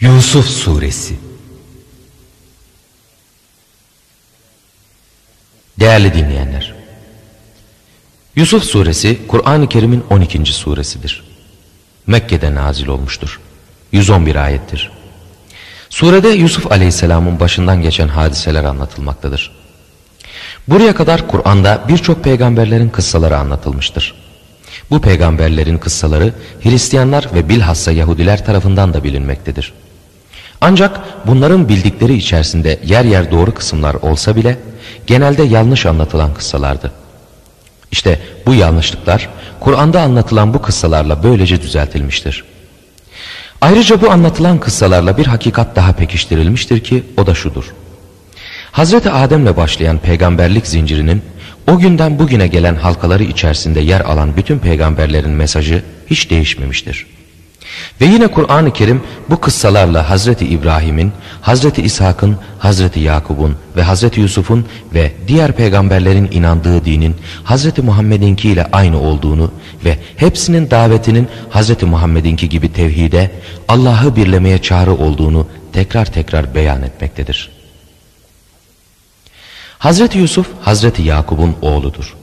Yusuf Suresi Değerli dinleyenler Yusuf Suresi Kur'an-ı Kerim'in 12. suresidir. Mekke'de nazil olmuştur. 111 ayettir. Surede Yusuf Aleyhisselam'ın başından geçen hadiseler anlatılmaktadır. Buraya kadar Kur'an'da birçok peygamberlerin kıssaları anlatılmıştır. Bu peygamberlerin kıssaları Hristiyanlar ve bilhassa Yahudiler tarafından da bilinmektedir. Ancak bunların bildikleri içerisinde yer yer doğru kısımlar olsa bile genelde yanlış anlatılan kıssalardı. İşte bu yanlışlıklar Kur'an'da anlatılan bu kıssalarla böylece düzeltilmiştir. Ayrıca bu anlatılan kıssalarla bir hakikat daha pekiştirilmiştir ki o da şudur. Hazreti Adem'le başlayan peygamberlik zincirinin o günden bugüne gelen halkaları içerisinde yer alan bütün peygamberlerin mesajı hiç değişmemiştir. Ve yine Kur'an-ı Kerim bu kıssalarla Hazreti İbrahim'in, Hazreti İshak'ın, Hazreti Yakub'un ve Hazreti Yusuf'un ve diğer peygamberlerin inandığı dinin Hazreti Muhammed'inki ile aynı olduğunu ve hepsinin davetinin Hazreti Muhammed'inki gibi tevhide, Allah'ı birlemeye çağrı olduğunu tekrar tekrar beyan etmektedir. Hazreti Yusuf Hazreti Yakup'un oğludur.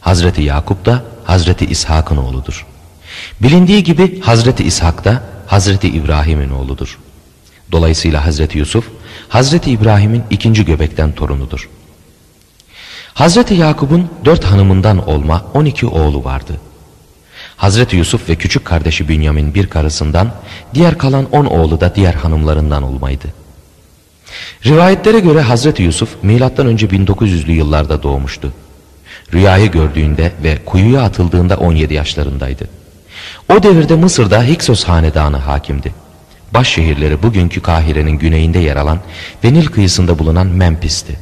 Hazreti Yakup da Hazreti İshak'ın oğludur. Bilindiği gibi Hazreti İshak da Hazreti İbrahim'in oğludur. Dolayısıyla Hazreti Yusuf Hazreti İbrahim'in ikinci göbekten torunudur. Hazreti Yakup'un dört hanımından olma on iki oğlu vardı. Hazreti Yusuf ve küçük kardeşi Bünyamin bir karısından, diğer kalan on oğlu da diğer hanımlarından olmaydı. Rivayetlere göre Hazreti Yusuf milattan önce 1900'lü yıllarda doğmuştu. Rüyayı gördüğünde ve kuyuya atıldığında 17 yaşlarındaydı. O devirde Mısır'da Hiksos hanedanı hakimdi. Baş şehirleri bugünkü Kahire'nin güneyinde yer alan ve Nil kıyısında bulunan Memphis'ti.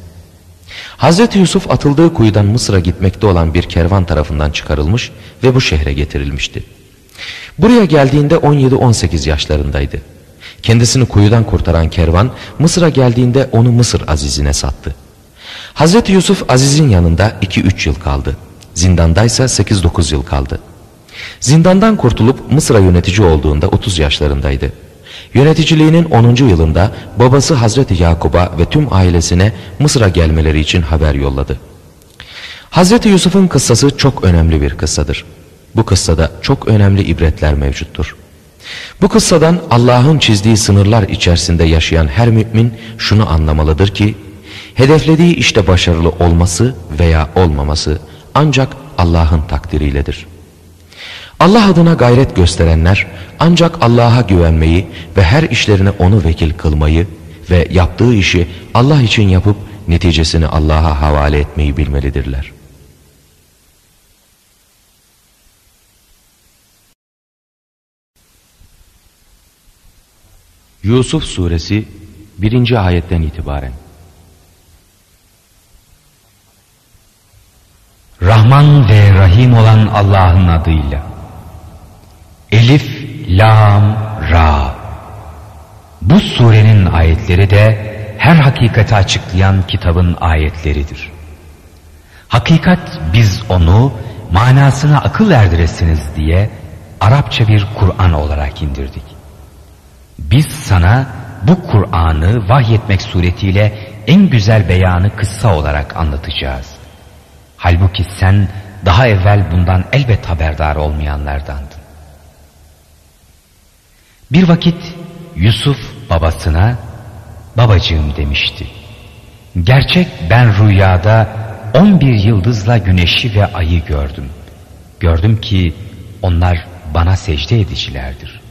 Hazreti Yusuf atıldığı kuyudan Mısır'a gitmekte olan bir kervan tarafından çıkarılmış ve bu şehre getirilmişti. Buraya geldiğinde 17-18 yaşlarındaydı. Kendisini kuyudan kurtaran kervan Mısır'a geldiğinde onu Mısır Aziz'ine sattı. Hazreti Yusuf Aziz'in yanında 2-3 yıl kaldı. Zindandaysa 8-9 yıl kaldı. Zindandan kurtulup Mısır'a yönetici olduğunda 30 yaşlarındaydı. Yöneticiliğinin 10. yılında babası Hazreti Yakub'a ve tüm ailesine Mısır'a gelmeleri için haber yolladı. Hazreti Yusuf'un kıssası çok önemli bir kıssadır. Bu kıssada çok önemli ibretler mevcuttur. Bu kıssadan Allah'ın çizdiği sınırlar içerisinde yaşayan her mümin şunu anlamalıdır ki, hedeflediği işte başarılı olması veya olmaması ancak Allah'ın takdiriyledir. Allah adına gayret gösterenler ancak Allah'a güvenmeyi ve her işlerine onu vekil kılmayı ve yaptığı işi Allah için yapıp neticesini Allah'a havale etmeyi bilmelidirler. Yusuf suresi 1. ayetten itibaren Rahman ve Rahim olan Allah'ın adıyla Elif, Lam, Ra Bu surenin ayetleri de her hakikati açıklayan kitabın ayetleridir. Hakikat biz onu manasına akıl erdiresiniz diye Arapça bir Kur'an olarak indirdik. Biz sana bu Kur'an'ı vahyetmek suretiyle en güzel beyanı kıssa olarak anlatacağız. Halbuki sen daha evvel bundan elbet haberdar olmayanlardandın. Bir vakit Yusuf babasına babacığım demişti. Gerçek ben rüyada on bir yıldızla güneşi ve ayı gördüm. Gördüm ki onlar bana secde edicilerdir.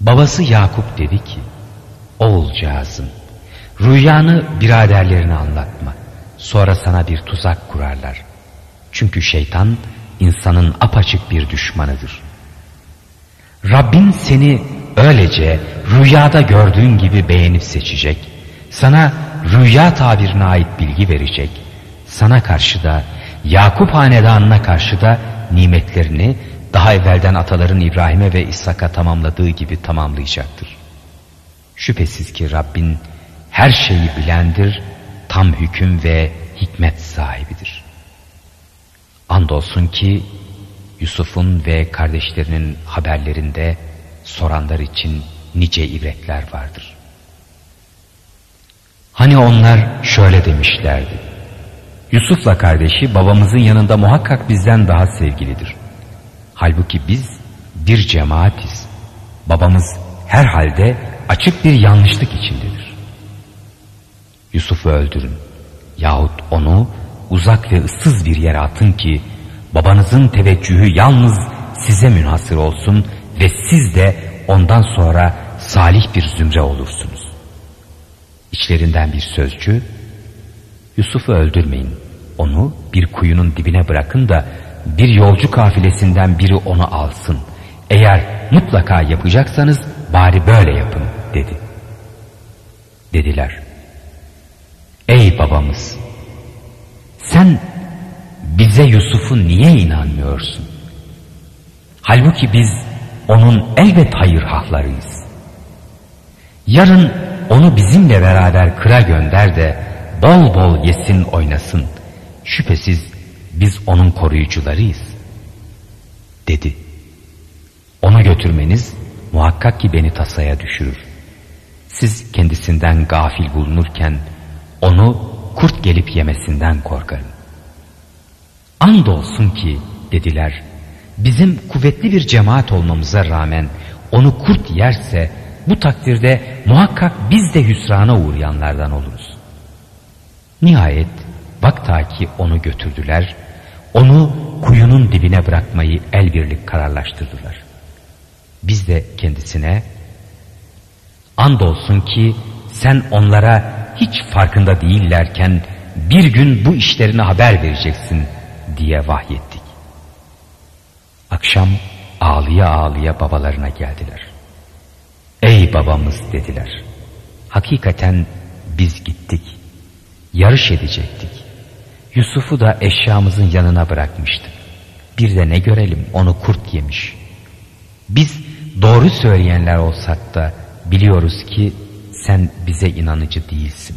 Babası Yakup dedi ki, Oğulcağızım, rüyanı biraderlerine anlatma. Sonra sana bir tuzak kurarlar. Çünkü şeytan insanın apaçık bir düşmanıdır. Rabbin seni öylece rüyada gördüğün gibi beğenip seçecek. Sana rüya tabirine ait bilgi verecek. Sana karşı da Yakup hanedanına karşı da nimetlerini daha evvelden ataların İbrahim'e ve İshak'a tamamladığı gibi tamamlayacaktır. Şüphesiz ki Rabbin her şeyi bilendir, tam hüküm ve hikmet sahibidir. Andolsun ki Yusuf'un ve kardeşlerinin haberlerinde soranlar için nice ibretler vardır. Hani onlar şöyle demişlerdi. Yusuf'la kardeşi babamızın yanında muhakkak bizden daha sevgilidir. Halbuki biz bir cemaatiz. Babamız herhalde açık bir yanlışlık içindedir. Yusuf'u öldürün yahut onu uzak ve ıssız bir yere atın ki babanızın teveccühü yalnız size münhasır olsun ve siz de ondan sonra salih bir zümre olursunuz. İçlerinden bir sözcü, Yusuf'u öldürmeyin, onu bir kuyunun dibine bırakın da bir yolcu kafilesinden biri onu alsın. Eğer mutlaka yapacaksanız bari böyle yapın dedi. Dediler. Ey babamız! Sen bize Yusuf'u niye inanmıyorsun? Halbuki biz onun elbet hayır haklarıyız. Yarın onu bizimle beraber kıra gönder de bol bol yesin oynasın. Şüphesiz biz onun koruyucularıyız. Dedi. Onu götürmeniz muhakkak ki beni tasaya düşürür. Siz kendisinden gafil bulunurken onu kurt gelip yemesinden korkarım. Andolsun ki dediler bizim kuvvetli bir cemaat olmamıza rağmen onu kurt yerse bu takdirde muhakkak biz de hüsrana uğrayanlardan oluruz. Nihayet bakta ki onu götürdüler, onu kuyunun dibine bırakmayı el birlik kararlaştırdılar. Biz de kendisine andolsun ki sen onlara hiç farkında değillerken bir gün bu işlerine haber vereceksin diye vahyettik. Akşam ağlıya ağlıya babalarına geldiler. Ey babamız dediler. Hakikaten biz gittik. Yarış edecektik. Yusuf'u da eşyamızın yanına bırakmıştık. Bir de ne görelim onu kurt yemiş. Biz doğru söyleyenler olsak da biliyoruz ki sen bize inanıcı değilsin.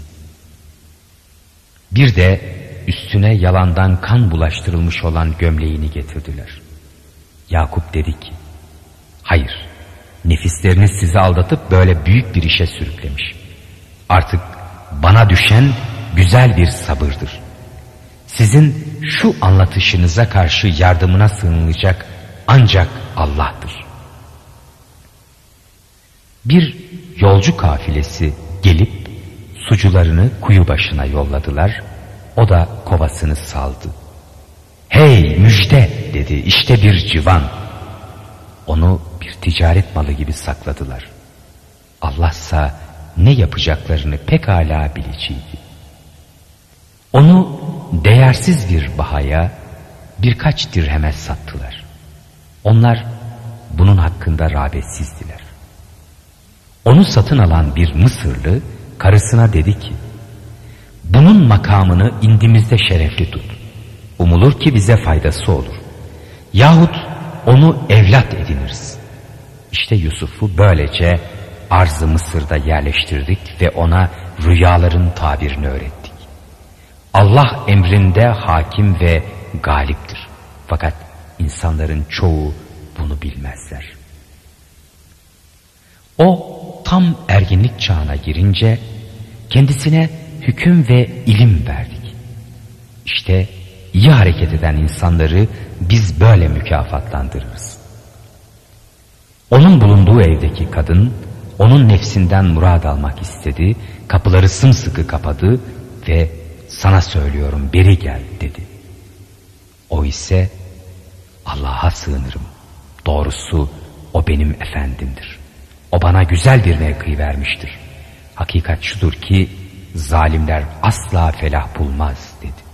Bir de üstüne yalandan kan bulaştırılmış olan gömleğini getirdiler. Yakup dedi ki, hayır, nefisleriniz sizi aldatıp böyle büyük bir işe sürüklemiş. Artık bana düşen güzel bir sabırdır. Sizin şu anlatışınıza karşı yardımına sığınılacak ancak Allah'tır. Bir yolcu kafilesi gelip sucularını kuyu başına yolladılar. O da kovasını saldı. Hey müjde dedi işte bir civan. Onu bir ticaret malı gibi sakladılar. Allahsa ne yapacaklarını pekala bileceydi. Onu değersiz bir bahaya birkaç dirheme sattılar. Onlar bunun hakkında rağbetsizdiler. Onu satın alan bir Mısırlı karısına dedi ki, bunun makamını indimizde şerefli tut. Umulur ki bize faydası olur. Yahut onu evlat ediniriz. İşte Yusuf'u böylece arzı Mısır'da yerleştirdik ve ona rüyaların tabirini öğrettik. Allah emrinde hakim ve galiptir. Fakat insanların çoğu bunu bilmezler. O tam erginlik çağına girince kendisine hüküm ve ilim verdik. İşte iyi hareket eden insanları biz böyle mükafatlandırırız. Onun bulunduğu evdeki kadın onun nefsinden murad almak istedi, kapıları sımsıkı kapadı ve sana söylüyorum beri gel dedi. O ise Allah'a sığınırım. Doğrusu o benim efendimdir. O bana güzel bir mevki vermiştir. Hakikat şudur ki zalimler asla felah bulmaz dedi.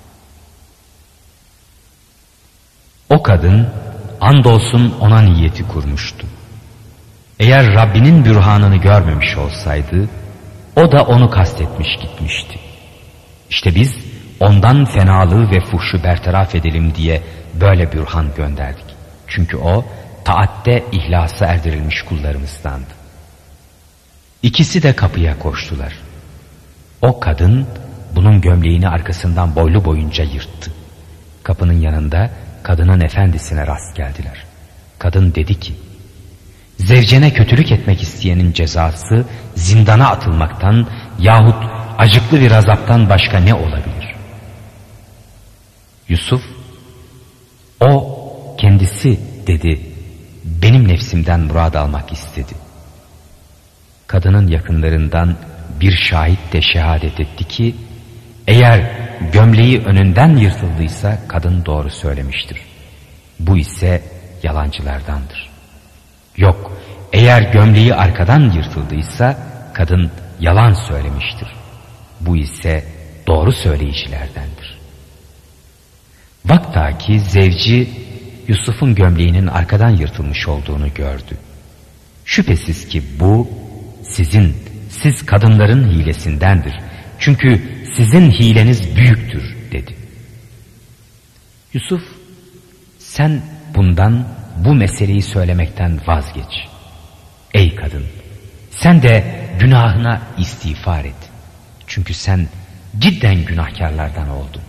O kadın andolsun ona niyeti kurmuştu. Eğer Rabbinin bürhanını görmemiş olsaydı o da onu kastetmiş gitmişti. İşte biz ondan fenalığı ve fuhşu bertaraf edelim diye böyle bürhan gönderdik. Çünkü o taatte ihlasa erdirilmiş kullarımızdandı. İkisi de kapıya koştular. O kadın bunun gömleğini arkasından boylu boyunca yırttı. Kapının yanında kadının efendisine rast geldiler. Kadın dedi ki, Zevcene kötülük etmek isteyenin cezası zindana atılmaktan yahut acıklı bir azaptan başka ne olabilir? Yusuf, o kendisi dedi, benim nefsimden murad almak istedi. Kadının yakınlarından bir şahit de şehadet etti ki, eğer gömleği önünden yırtıldıysa kadın doğru söylemiştir. Bu ise yalancılardandır. Yok, eğer gömleği arkadan yırtıldıysa kadın yalan söylemiştir. Bu ise doğru söyleyicilerdendir. Vaktaki zevci Yusuf'un gömleğinin arkadan yırtılmış olduğunu gördü. Şüphesiz ki bu sizin, siz kadınların hilesindendir. Çünkü sizin hileniz büyüktür dedi. Yusuf sen bundan bu meseleyi söylemekten vazgeç. Ey kadın sen de günahına istiğfar et. Çünkü sen cidden günahkarlardan oldun.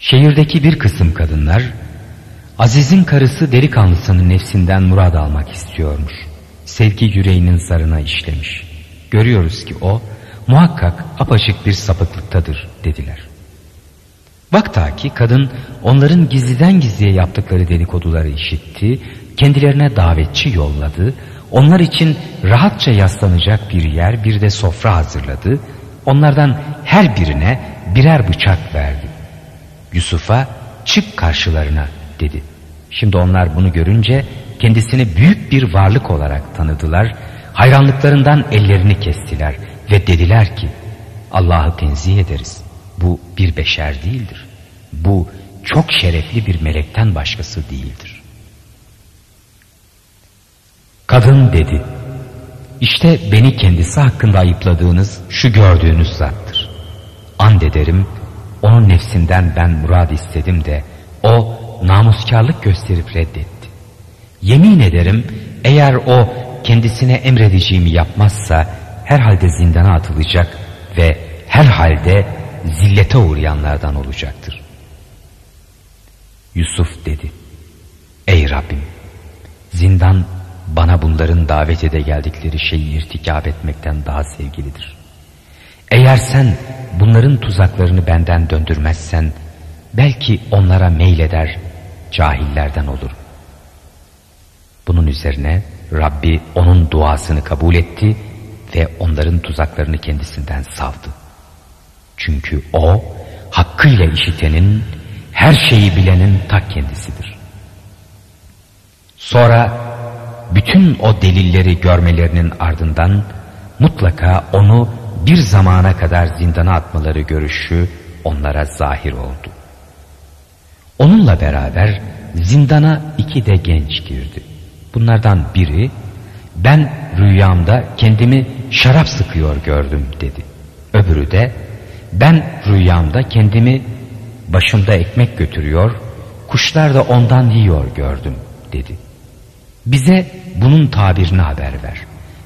Şehirdeki bir kısım kadınlar Aziz'in karısı delikanlısının nefsinden murad almak istiyormuş. Sevgi yüreğinin zarına işlemiş. Görüyoruz ki o muhakkak apaçık bir sapıklıktadır dediler. Vaktaki kadın onların gizliden gizliye yaptıkları dedikoduları işitti, kendilerine davetçi yolladı, onlar için rahatça yaslanacak bir yer bir de sofra hazırladı, onlardan her birine birer bıçak verdi. Yusuf'a çık karşılarına dedi. Şimdi onlar bunu görünce kendisini büyük bir varlık olarak tanıdılar, hayranlıklarından ellerini kestiler ve dediler ki Allah'ı tenzih ederiz. Bu bir beşer değildir. Bu çok şerefli bir melekten başkası değildir. Kadın dedi. İşte beni kendisi hakkında ayıpladığınız şu gördüğünüz zattır. And ederim onun nefsinden ben murad istedim de o namuskarlık gösterip reddetti. Yemin ederim eğer o kendisine emredeceğimi yapmazsa herhalde zindana atılacak ve herhalde zillete uğrayanlardan olacaktır. Yusuf dedi. Ey Rabbim zindan bana bunların davet ede geldikleri şeyi irtikap etmekten daha sevgilidir. Eğer sen bunların tuzaklarını benden döndürmezsen belki onlara meyleder cahillerden olur. Bunun üzerine Rabbi onun duasını kabul etti ve onların tuzaklarını kendisinden savdı. Çünkü o hakkıyla işitenin, her şeyi bilenin ta kendisidir. Sonra bütün o delilleri görmelerinin ardından mutlaka onu bir zamana kadar zindana atmaları görüşü onlara zahir oldu. Onunla beraber zindana iki de genç girdi. Bunlardan biri ben rüyamda kendimi şarap sıkıyor gördüm dedi. Öbürü de ben rüyamda kendimi başımda ekmek götürüyor, kuşlar da ondan yiyor gördüm dedi. Bize bunun tabirini haber ver.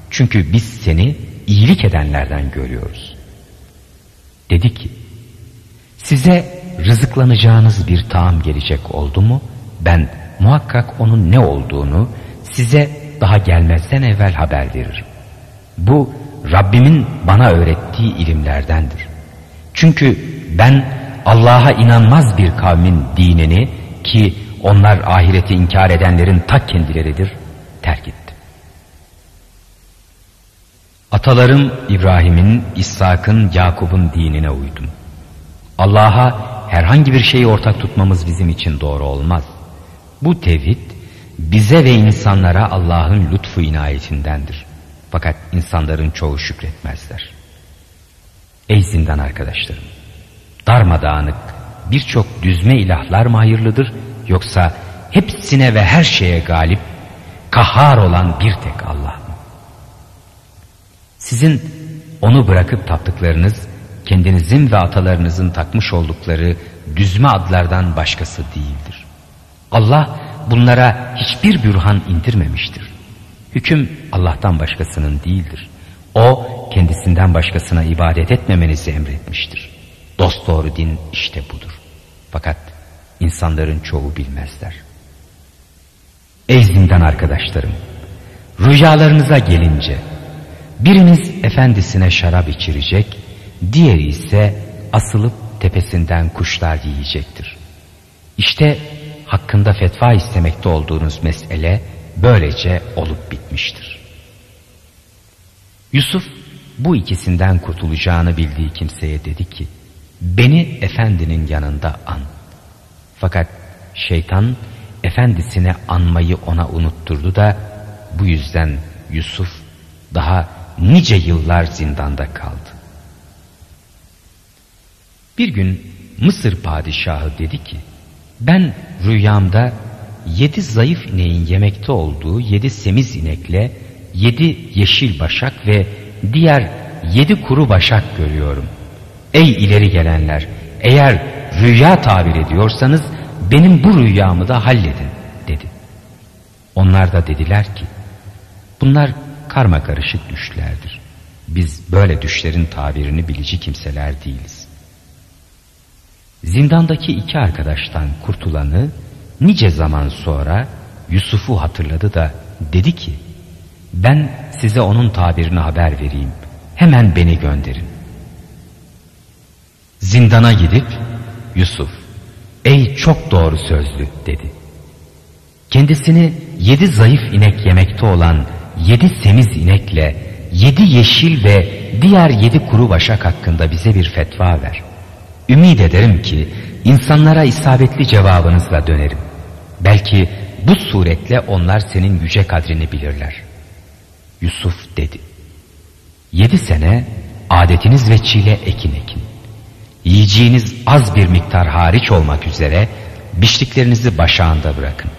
Çünkü biz seni iyilik edenlerden görüyoruz. Dedi ki, size rızıklanacağınız bir taam gelecek oldu mu, ben muhakkak onun ne olduğunu size daha gelmezden evvel haber veririm. Bu Rabbimin bana öğrettiği ilimlerdendir. Çünkü ben Allah'a inanmaz bir kavmin dinini ki onlar ahireti inkar edenlerin ta kendileridir terk ettim. Atalarım İbrahim'in, İshak'ın, Yakup'un dinine uydum. Allah'a herhangi bir şeyi ortak tutmamız bizim için doğru olmaz. Bu tevhid bize ve insanlara Allah'ın lütfu inayetindendir. Fakat insanların çoğu şükretmezler. Ey zindan arkadaşlarım! Darmadağınık birçok düzme ilahlar mı hayırlıdır yoksa hepsine ve her şeye galip, kahhar olan bir tek Allah mı? Sizin onu bırakıp taptıklarınız kendinizin ve atalarınızın takmış oldukları düzme adlardan başkası değildir. Allah bunlara hiçbir bürhan indirmemiştir. Hüküm Allah'tan başkasının değildir. O kendisinden başkasına ibadet etmemenizi emretmiştir. Dost doğru din işte budur. Fakat insanların çoğu bilmezler. Ey zindan arkadaşlarım! Rüyalarınıza gelince biriniz efendisine şarap içirecek, diğeri ise asılıp tepesinden kuşlar yiyecektir. İşte hakkında fetva istemekte olduğunuz mesele böylece olup bitmiştir. Yusuf bu ikisinden kurtulacağını bildiği kimseye dedi ki, beni efendinin yanında an. Fakat şeytan efendisine anmayı ona unutturdu da bu yüzden Yusuf daha nice yıllar zindanda kaldı. Bir gün Mısır padişahı dedi ki ben rüyamda yedi zayıf ineğin yemekte olduğu yedi semiz inekle yedi yeşil başak ve diğer yedi kuru başak görüyorum. Ey ileri gelenler eğer rüya tabir ediyorsanız benim bu rüyamı da halledin dedi. Onlar da dediler ki bunlar karma karışık düşlerdir. Biz böyle düşlerin tabirini bilici kimseler değiliz. Zindandaki iki arkadaştan kurtulanı nice zaman sonra Yusuf'u hatırladı da dedi ki ben size onun tabirini haber vereyim. Hemen beni gönderin. Zindana gidip Yusuf ey çok doğru sözlü dedi. Kendisini yedi zayıf inek yemekte olan yedi semiz inekle yedi yeşil ve diğer yedi kuru başak hakkında bize bir fetva ver. Ümid ederim ki insanlara isabetli cevabınızla dönerim. Belki bu suretle onlar senin yüce kadrini bilirler. Yusuf dedi. Yedi sene adetiniz ve çile ekin ekin. Yiyeceğiniz az bir miktar hariç olmak üzere biçtiklerinizi başağında bırakın.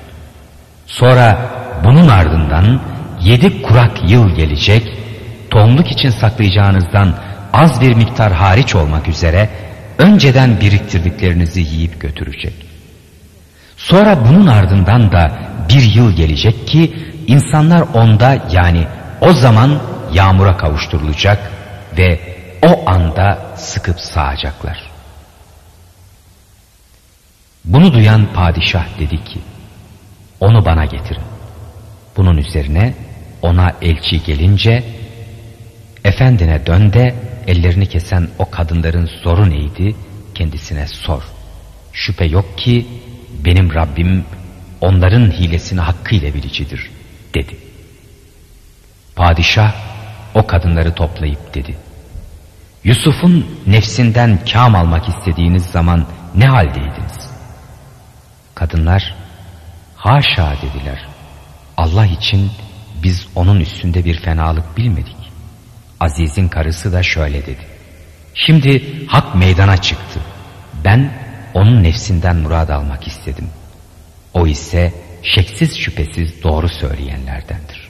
Sonra bunun ardından yedi kurak yıl gelecek, tohumluk için saklayacağınızdan az bir miktar hariç olmak üzere önceden biriktirdiklerinizi yiyip götürecek. Sonra bunun ardından da bir yıl gelecek ki insanlar onda yani o zaman yağmura kavuşturulacak ve o anda sıkıp sağacaklar. Bunu duyan padişah dedi ki onu bana getirin. Bunun üzerine ona elçi gelince efendine dön de ellerini kesen o kadınların zoru neydi kendisine sor. Şüphe yok ki benim Rabbim onların hilesini hakkıyla bilicidir dedi. Padişah o kadınları toplayıp dedi. Yusuf'un nefsinden kam almak istediğiniz zaman ne haldeydiniz? Kadınlar haşa dediler. Allah için biz onun üstünde bir fenalık bilmedik. Aziz'in karısı da şöyle dedi. Şimdi hak meydana çıktı. Ben onun nefsinden murad almak istedim. O ise şeksiz şüphesiz doğru söyleyenlerdendir.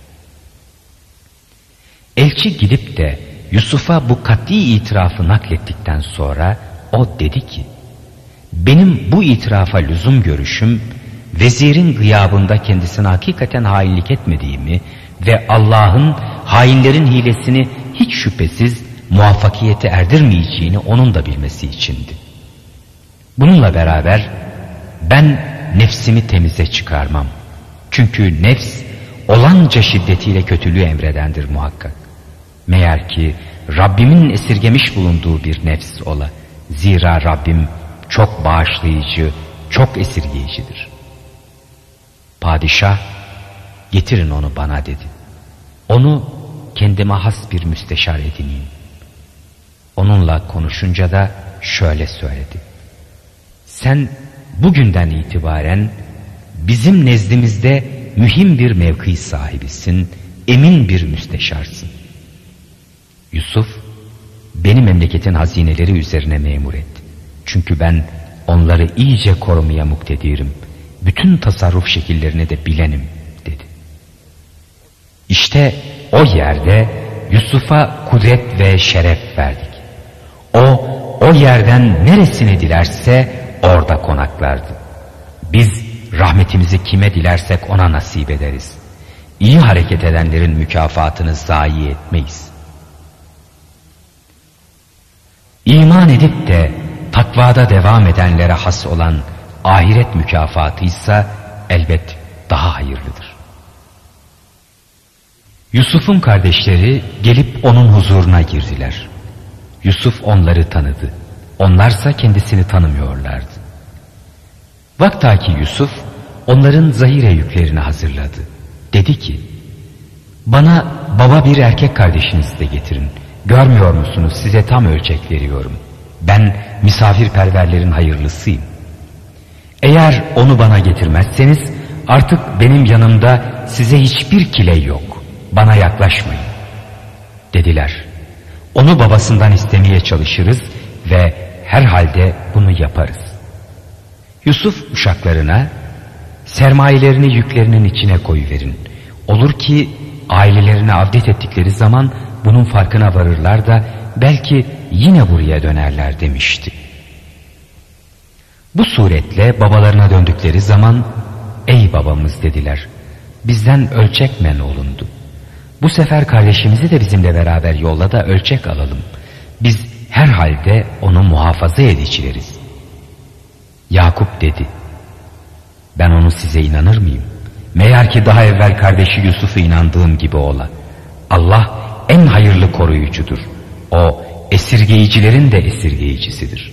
Elçi gidip de Yusuf'a bu katli itirafı naklettikten sonra o dedi ki benim bu itirafa lüzum görüşüm vezirin gıyabında kendisine hakikaten hainlik etmediğimi ve Allah'ın hainlerin hilesini hiç şüphesiz muvaffakiyete erdirmeyeceğini onun da bilmesi içindi. Bununla beraber ben nefsimi temize çıkarmam. Çünkü nefs olanca şiddetiyle kötülüğü emredendir muhakkak. Meğer ki Rabbimin esirgemiş bulunduğu bir nefs ola. Zira Rabbim çok bağışlayıcı, çok esirgeyicidir. Padişah getirin onu bana dedi. Onu kendime has bir müsteşar edineyim. Onunla konuşunca da şöyle söyledi. Sen bugünden itibaren bizim nezdimizde mühim bir mevki sahibisin, emin bir müsteşarsın. Yusuf, beni memleketin hazineleri üzerine memur et. Çünkü ben onları iyice korumaya muktedirim. Bütün tasarruf şekillerini de bilenim. İşte o yerde Yusuf'a kudret ve şeref verdik. O, o yerden neresini dilerse orada konaklardı. Biz rahmetimizi kime dilersek ona nasip ederiz. İyi hareket edenlerin mükafatını zayi etmeyiz. İman edip de takvada devam edenlere has olan ahiret mükafatı ise elbet daha hayırlıdır. Yusuf'un kardeşleri gelip onun huzuruna girdiler. Yusuf onları tanıdı. Onlarsa kendisini tanımıyorlardı. Vaktaki Yusuf onların zahire yüklerini hazırladı. Dedi ki, bana baba bir erkek kardeşinizi de getirin. Görmüyor musunuz size tam ölçek veriyorum. Ben misafirperverlerin hayırlısıyım. Eğer onu bana getirmezseniz artık benim yanımda size hiçbir kile yok. Bana yaklaşmayın. Dediler. Onu babasından istemeye çalışırız ve herhalde bunu yaparız. Yusuf uşaklarına sermayelerini yüklerinin içine koyuverin. Olur ki ailelerine avdet ettikleri zaman bunun farkına varırlar da belki yine buraya dönerler demişti. Bu suretle babalarına döndükleri zaman ey babamız dediler bizden ölçek men olundu. Bu sefer kardeşimizi de bizimle beraber yolla da ölçek alalım. Biz herhalde onu muhafaza edicileriz. Yakup dedi. Ben onu size inanır mıyım? Meğer ki daha evvel kardeşi Yusuf'u inandığım gibi ola. Allah en hayırlı koruyucudur. O esirgeyicilerin de esirgeyicisidir.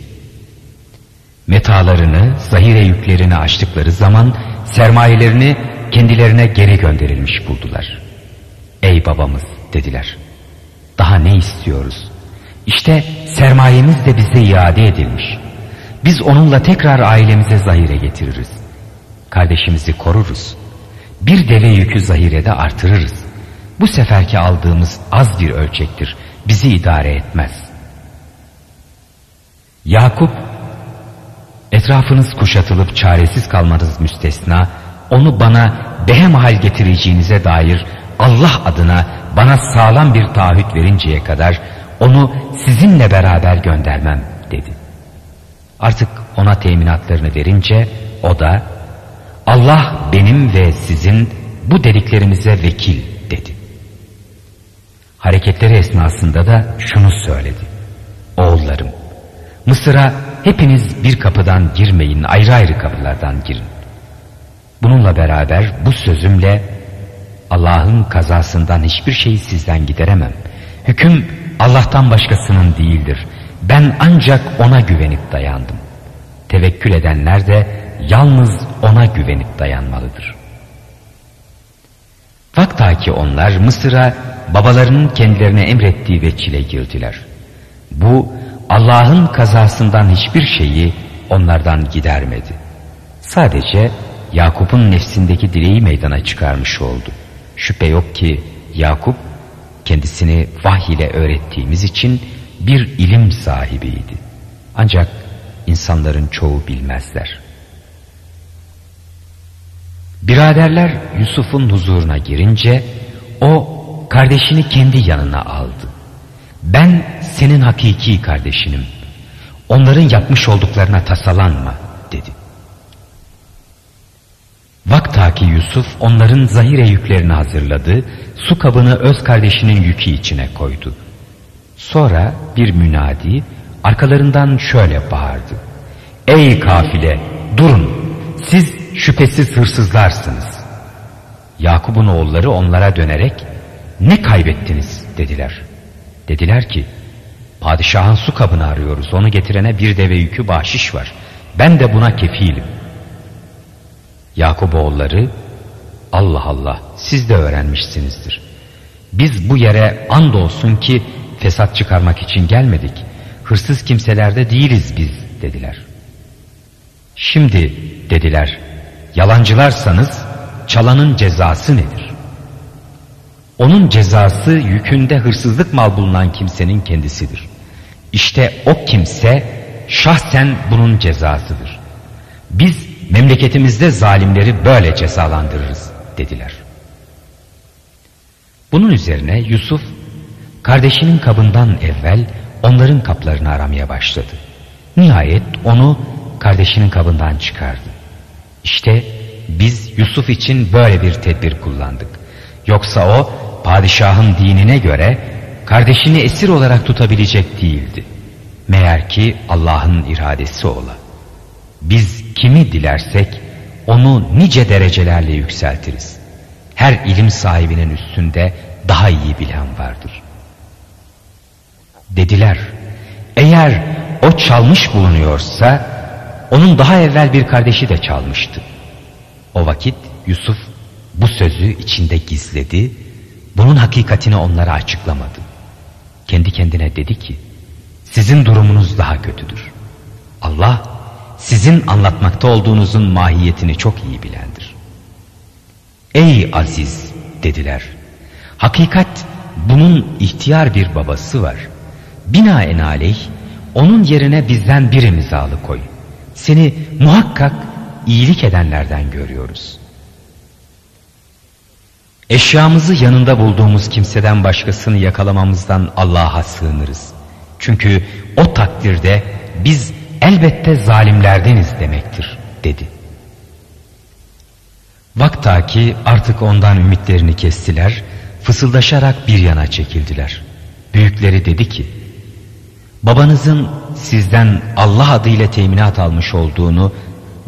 Metalarını, zahire yüklerini açtıkları zaman sermayelerini kendilerine geri gönderilmiş buldular. Ey babamız dediler. Daha ne istiyoruz? İşte sermayemiz de bize iade edilmiş. Biz onunla tekrar ailemize zahire getiririz. Kardeşimizi koruruz. Bir deve yükü zahirede artırırız. Bu seferki aldığımız az bir ölçektir. Bizi idare etmez. Yakup, etrafınız kuşatılıp çaresiz kalmanız müstesna, onu bana behemhal getireceğinize dair Allah adına bana sağlam bir taahhüt verinceye kadar onu sizinle beraber göndermem dedi. Artık ona teminatlarını verince o da Allah benim ve sizin bu dediklerimize vekil dedi. Hareketleri esnasında da şunu söyledi. Oğullarım Mısır'a hepiniz bir kapıdan girmeyin ayrı ayrı kapılardan girin. Bununla beraber bu sözümle Allah'ın kazasından hiçbir şeyi sizden gideremem. Hüküm Allah'tan başkasının değildir. Ben ancak ona güvenip dayandım. Tevekkül edenler de yalnız ona güvenip dayanmalıdır. Vaktaki onlar Mısır'a babalarının kendilerine emrettiği veçile girdiler. Bu Allah'ın kazasından hiçbir şeyi onlardan gidermedi. Sadece Yakup'un nefsindeki dileği meydana çıkarmış oldu. Şüphe yok ki Yakup kendisini vahiy ile öğrettiğimiz için bir ilim sahibiydi. Ancak insanların çoğu bilmezler. Biraderler Yusuf'un huzuruna girince o kardeşini kendi yanına aldı. Ben senin hakiki kardeşinim. Onların yapmış olduklarına tasalanma dedi. Vaktaki Yusuf onların zahire yüklerini hazırladı, su kabını öz kardeşinin yükü içine koydu. Sonra bir münadi arkalarından şöyle bağırdı. Ey kafile durun siz şüphesiz hırsızlarsınız. Yakup'un oğulları onlara dönerek ne kaybettiniz dediler. Dediler ki padişahın su kabını arıyoruz onu getirene bir deve yükü bahşiş var. Ben de buna kefilim. Yakup oğulları Allah Allah siz de öğrenmişsinizdir. Biz bu yere andolsun ki fesat çıkarmak için gelmedik. Hırsız kimselerde değiliz biz dediler. Şimdi dediler yalancılarsanız çalanın cezası nedir? Onun cezası yükünde hırsızlık mal bulunan kimsenin kendisidir. İşte o kimse şahsen bunun cezasıdır. Biz memleketimizde zalimleri böyle cezalandırırız dediler. Bunun üzerine Yusuf kardeşinin kabından evvel onların kaplarını aramaya başladı. Nihayet onu kardeşinin kabından çıkardı. İşte biz Yusuf için böyle bir tedbir kullandık. Yoksa o padişahın dinine göre kardeşini esir olarak tutabilecek değildi. Meğer ki Allah'ın iradesi ola. Biz kimi dilersek onu nice derecelerle yükseltiriz. her ilim sahibinin üstünde daha iyi bilen vardır. Dediler, eğer o çalmış bulunuyorsa onun daha evvel bir kardeşi de çalmıştı. O vakit Yusuf bu sözü içinde gizledi, bunun hakikatini onlara açıklamadı. Kendi kendine dedi ki, sizin durumunuz daha kötüdür. Allah sizin anlatmakta olduğunuzun mahiyetini çok iyi bilendir. Ey aziz dediler. Hakikat bunun ihtiyar bir babası var. Binaenaleyh onun yerine bizden birimizi alıkoy. Seni muhakkak iyilik edenlerden görüyoruz. Eşyamızı yanında bulduğumuz kimseden başkasını yakalamamızdan Allah'a sığınırız. Çünkü o takdirde biz elbette zalimlerdeniz demektir dedi. Vakta ki artık ondan ümitlerini kestiler, fısıldaşarak bir yana çekildiler. Büyükleri dedi ki, babanızın sizden Allah adıyla teminat almış olduğunu,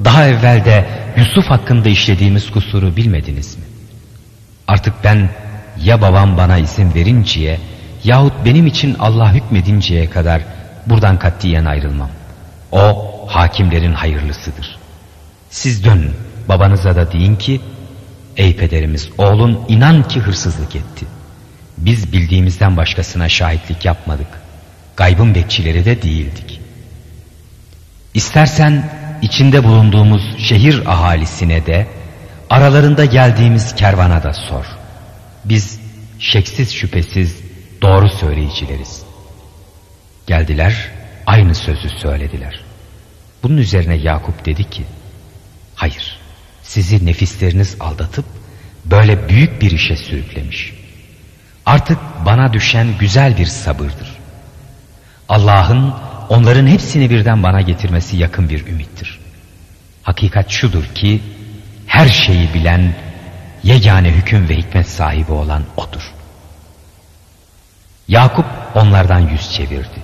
daha evvel de Yusuf hakkında işlediğimiz kusuru bilmediniz mi? Artık ben ya babam bana izin verinceye yahut benim için Allah hükmedinceye kadar buradan katiyen ayrılmam. O hakimlerin hayırlısıdır. Siz dönün babanıza da deyin ki ey pederimiz oğlun inan ki hırsızlık etti. Biz bildiğimizden başkasına şahitlik yapmadık. Gaybın bekçileri de değildik. İstersen içinde bulunduğumuz şehir ahalisine de aralarında geldiğimiz kervana da sor. Biz şeksiz şüphesiz doğru söyleyicileriz. Geldiler aynı sözü söylediler. Bunun üzerine Yakup dedi ki hayır sizi nefisleriniz aldatıp böyle büyük bir işe sürüklemiş. Artık bana düşen güzel bir sabırdır. Allah'ın onların hepsini birden bana getirmesi yakın bir ümittir. Hakikat şudur ki her şeyi bilen, yegane hüküm ve hikmet sahibi olan O'dur. Yakup onlardan yüz çevirdi.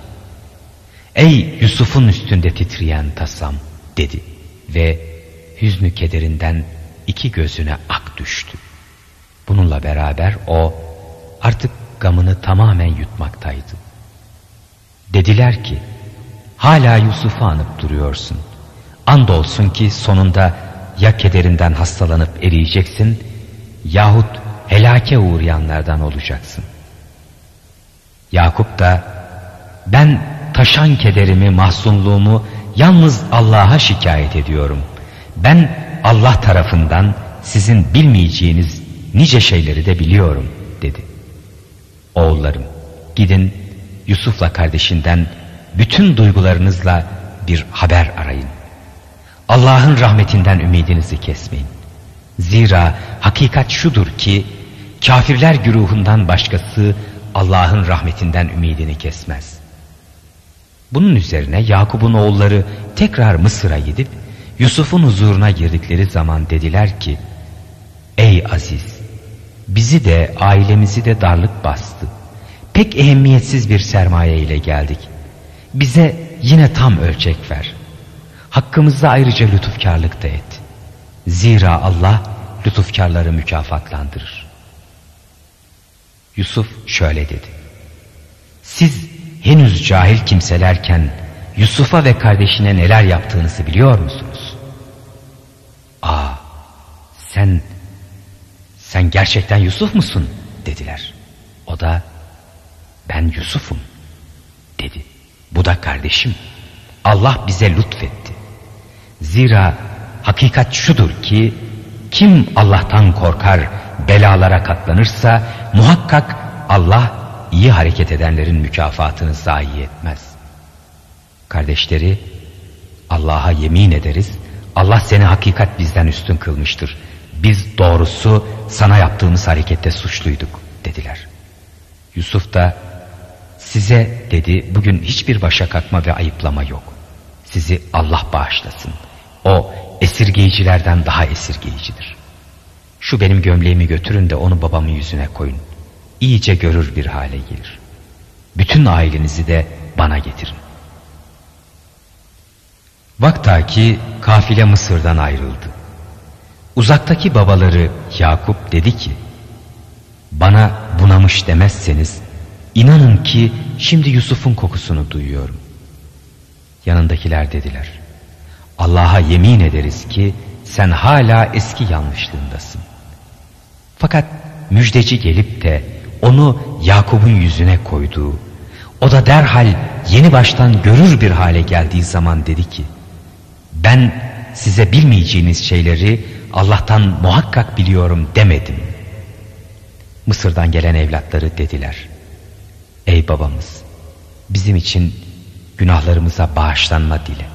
Ey Yusuf'un üstünde titreyen tasam dedi ve hüznü kederinden iki gözüne ak düştü. Bununla beraber o artık gamını tamamen yutmaktaydı. Dediler ki hala Yusuf'u anıp duruyorsun. Andolsun ki sonunda ya kederinden hastalanıp eriyeceksin yahut helake uğrayanlardan olacaksın. Yakup da ben taşan kederimi, mahzunluğumu yalnız Allah'a şikayet ediyorum. Ben Allah tarafından sizin bilmeyeceğiniz nice şeyleri de biliyorum dedi. Oğullarım gidin Yusuf'la kardeşinden bütün duygularınızla bir haber arayın. Allah'ın rahmetinden ümidinizi kesmeyin. Zira hakikat şudur ki kafirler güruhundan başkası Allah'ın rahmetinden ümidini kesmez. Bunun üzerine Yakup'un oğulları tekrar Mısır'a gidip Yusuf'un huzuruna girdikleri zaman dediler ki Ey Aziz bizi de ailemizi de darlık bastı. Pek ehemmiyetsiz bir sermaye ile geldik. Bize yine tam ölçek ver. Hakkımızda ayrıca lütufkarlık da et. Zira Allah lütufkarları mükafatlandırır. Yusuf şöyle dedi. Siz henüz cahil kimselerken Yusuf'a ve kardeşine neler yaptığınızı biliyor musunuz? Aa sen sen gerçekten Yusuf musun dediler. O da ben Yusuf'um dedi. Bu da kardeşim. Allah bize lütfetti. Zira hakikat şudur ki kim Allah'tan korkar belalara katlanırsa muhakkak Allah iyi hareket edenlerin mükafatını zayi etmez. Kardeşleri Allah'a yemin ederiz Allah seni hakikat bizden üstün kılmıştır. Biz doğrusu sana yaptığımız harekette suçluyduk dediler. Yusuf da size dedi bugün hiçbir başa kalkma ve ayıplama yok. Sizi Allah bağışlasın. O esirgeyicilerden daha esirgeyicidir. Şu benim gömleğimi götürün de onu babamın yüzüne koyun. İyice görür bir hale gelir. Bütün ailenizi de bana getirin. Vaktaki kafile Mısır'dan ayrıldı. Uzaktaki babaları Yakup dedi ki, bana bunamış demezseniz inanın ki şimdi Yusuf'un kokusunu duyuyorum. Yanındakiler dediler, Allah'a yemin ederiz ki sen hala eski yanlışlığındasın. Fakat müjdeci gelip de onu Yakup'un yüzüne koyduğu, o da derhal yeni baştan görür bir hale geldiği zaman dedi ki, ben size bilmeyeceğiniz şeyleri Allah'tan muhakkak biliyorum demedim. Mısır'dan gelen evlatları dediler. Ey babamız bizim için günahlarımıza bağışlanma dile.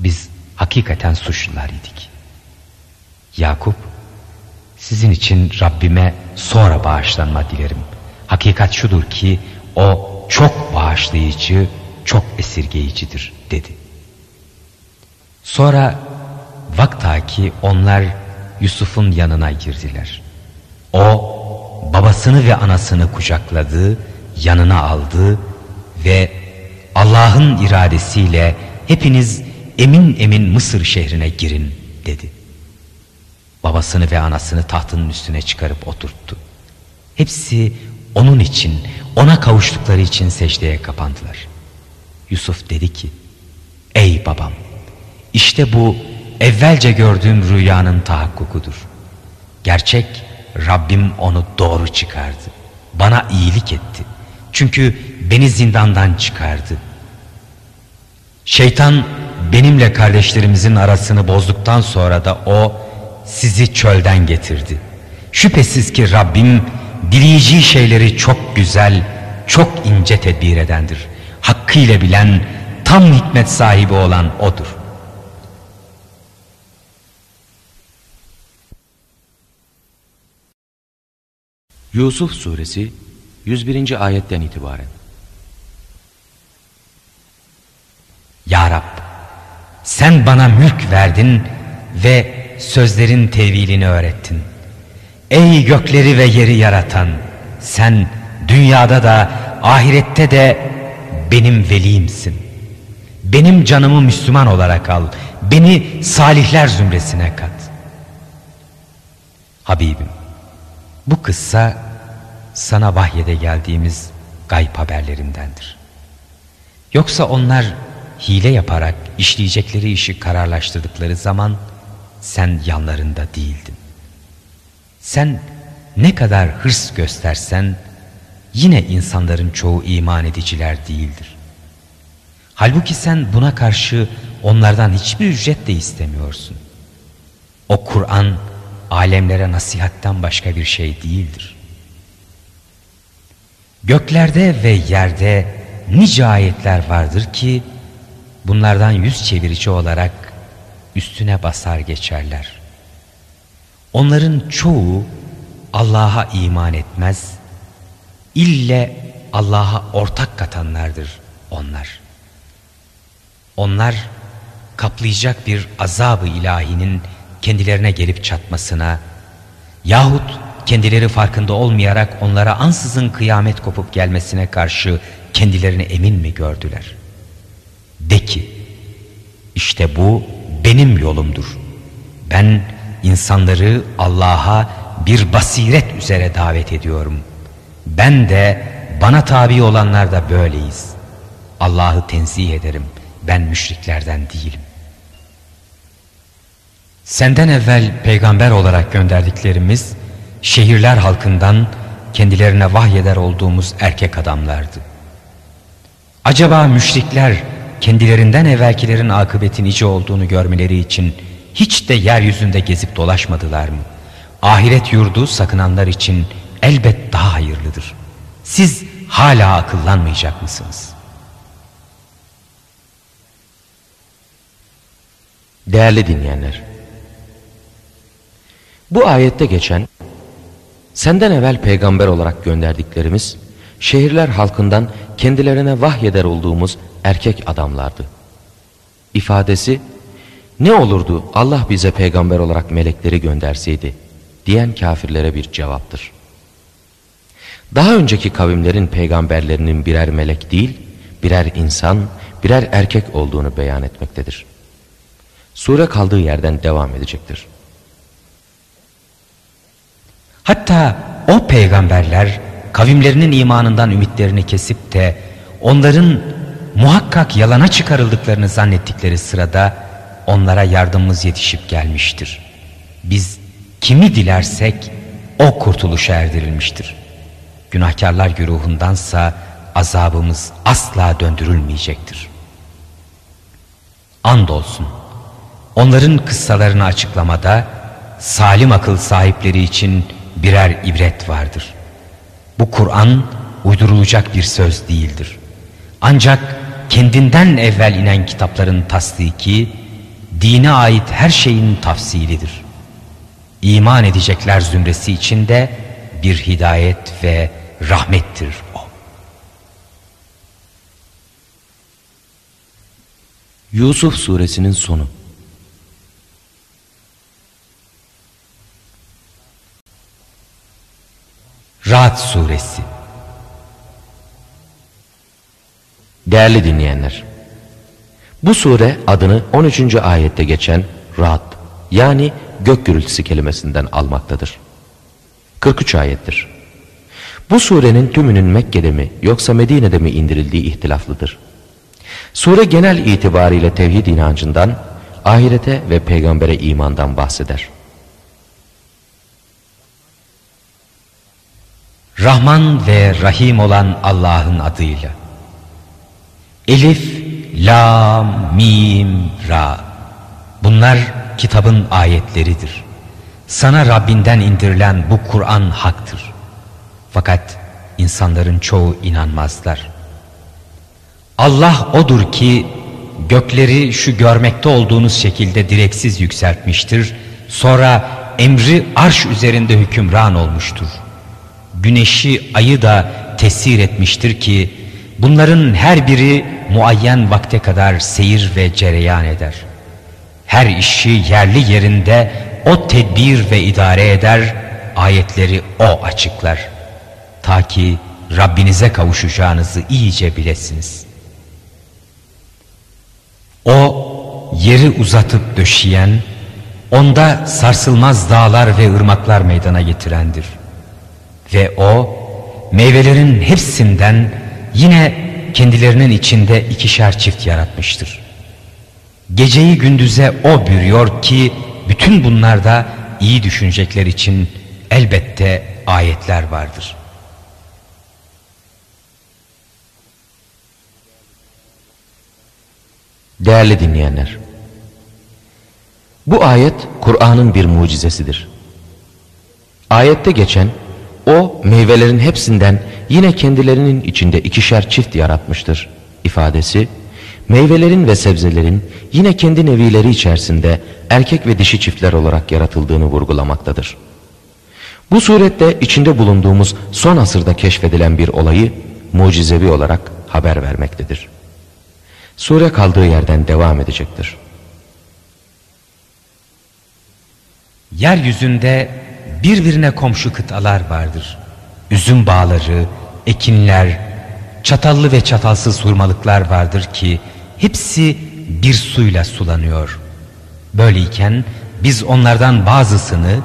Biz hakikaten suçlular idik. Yakup sizin için Rabbime sonra bağışlanma dilerim. Hakikat şudur ki o çok bağışlayıcı, çok esirgeyicidir dedi. Sonra vaktaki onlar Yusuf'un yanına girdiler. O babasını ve anasını kucakladı, yanına aldı ve Allah'ın iradesiyle hepiniz emin emin Mısır şehrine girin dedi. Babasını ve anasını tahtının üstüne çıkarıp oturttu. Hepsi onun için, ona kavuştukları için secdeye kapandılar. Yusuf dedi ki, Ey babam, işte bu evvelce gördüğüm rüyanın tahakkukudur. Gerçek Rabbim onu doğru çıkardı. Bana iyilik etti. Çünkü beni zindandan çıkardı. Şeytan benimle kardeşlerimizin arasını bozduktan sonra da o sizi çölden getirdi. Şüphesiz ki Rabbim dileyeceği şeyleri çok güzel, çok ince tedbir edendir. Hakkıyla bilen, tam hikmet sahibi olan O'dur. Yusuf suresi 101. ayetten itibaren. Ya Rab sen bana mülk verdin ve sözlerin tevilini öğrettin. Ey gökleri ve yeri yaratan sen dünyada da ahirette de benim velimsin. Benim canımı Müslüman olarak al. Beni salihler zümresine kat. Habibim bu kıssa sana vahyede geldiğimiz gayb haberlerindendir. Yoksa onlar hile yaparak işleyecekleri işi kararlaştırdıkları zaman sen yanlarında değildin. Sen ne kadar hırs göstersen yine insanların çoğu iman ediciler değildir. Halbuki sen buna karşı onlardan hiçbir ücret de istemiyorsun. O Kur'an alemlere nasihatten başka bir şey değildir. Göklerde ve yerde nice ayetler vardır ki bunlardan yüz çevirici olarak üstüne basar geçerler. Onların çoğu Allah'a iman etmez, ille Allah'a ortak katanlardır onlar. Onlar kaplayacak bir azabı ilahinin kendilerine gelip çatmasına yahut kendileri farkında olmayarak onlara ansızın kıyamet kopup gelmesine karşı kendilerini emin mi gördüler? De ki, işte bu benim yolumdur. Ben insanları Allah'a bir basiret üzere davet ediyorum. Ben de bana tabi olanlar da böyleyiz. Allah'ı tenzih ederim. Ben müşriklerden değilim. Senden evvel peygamber olarak gönderdiklerimiz şehirler halkından kendilerine vahyeder olduğumuz erkek adamlardı. Acaba müşrikler kendilerinden evvelkilerin akıbeti nice olduğunu görmeleri için hiç de yeryüzünde gezip dolaşmadılar mı? Ahiret yurdu sakınanlar için elbet daha hayırlıdır. Siz hala akıllanmayacak mısınız? Değerli dinleyenler, bu ayette geçen senden evvel peygamber olarak gönderdiklerimiz şehirler halkından kendilerine vahyeder olduğumuz erkek adamlardı. İfadesi ne olurdu Allah bize peygamber olarak melekleri gönderseydi diyen kafirlere bir cevaptır. Daha önceki kavimlerin peygamberlerinin birer melek değil, birer insan, birer erkek olduğunu beyan etmektedir. Sure kaldığı yerden devam edecektir. Hatta o peygamberler kavimlerinin imanından ümitlerini kesip de onların muhakkak yalana çıkarıldıklarını zannettikleri sırada onlara yardımımız yetişip gelmiştir. Biz kimi dilersek o kurtuluşa erdirilmiştir. Günahkarlar güruhundansa azabımız asla döndürülmeyecektir. Andolsun onların kıssalarını açıklamada salim akıl sahipleri için birer ibret vardır. Bu Kur'an uydurulacak bir söz değildir. Ancak kendinden evvel inen kitapların tasdiki, dine ait her şeyin tafsilidir. İman edecekler zümresi içinde bir hidayet ve rahmettir o. Yusuf suresinin sonu Ra'd suresi Değerli dinleyenler, bu sure adını 13. ayette geçen Ra'd yani gök gürültüsü kelimesinden almaktadır. 43 ayettir. Bu surenin tümünün Mekke'de mi yoksa Medine'de mi indirildiği ihtilaflıdır. Sure genel itibariyle tevhid inancından, ahirete ve peygambere imandan bahseder. Rahman ve Rahim olan Allah'ın adıyla. Elif, Lam, Mim, Ra. Bunlar kitabın ayetleridir. Sana Rabbinden indirilen bu Kur'an haktır. Fakat insanların çoğu inanmazlar. Allah odur ki gökleri şu görmekte olduğunuz şekilde direksiz yükseltmiştir. Sonra emri arş üzerinde hükümran olmuştur. Güneşi, ayı da tesir etmiştir ki bunların her biri muayyen vakte kadar seyir ve cereyan eder. Her işi yerli yerinde o tedbir ve idare eder, ayetleri o açıklar. Ta ki Rabbinize kavuşacağınızı iyice bilesiniz. O yeri uzatıp döşeyen, onda sarsılmaz dağlar ve ırmaklar meydana getirendir. Ve o meyvelerin hepsinden yine kendilerinin içinde ikişer çift yaratmıştır. Geceyi gündüze o bürüyor ki bütün bunlarda iyi düşünecekler için elbette ayetler vardır. Değerli dinleyenler, bu ayet Kur'an'ın bir mucizesidir. Ayette geçen meyvelerin hepsinden yine kendilerinin içinde ikişer çift yaratmıştır ifadesi meyvelerin ve sebzelerin yine kendi nevileri içerisinde erkek ve dişi çiftler olarak yaratıldığını vurgulamaktadır. Bu surette içinde bulunduğumuz son asırda keşfedilen bir olayı mucizevi olarak haber vermektedir. Sure kaldığı yerden devam edecektir. Yeryüzünde birbirine komşu kıtalar vardır. Üzüm bağları, ekinler, çatallı ve çatalsız hurmalıklar vardır ki hepsi bir suyla sulanıyor. Böyleyken biz onlardan bazısını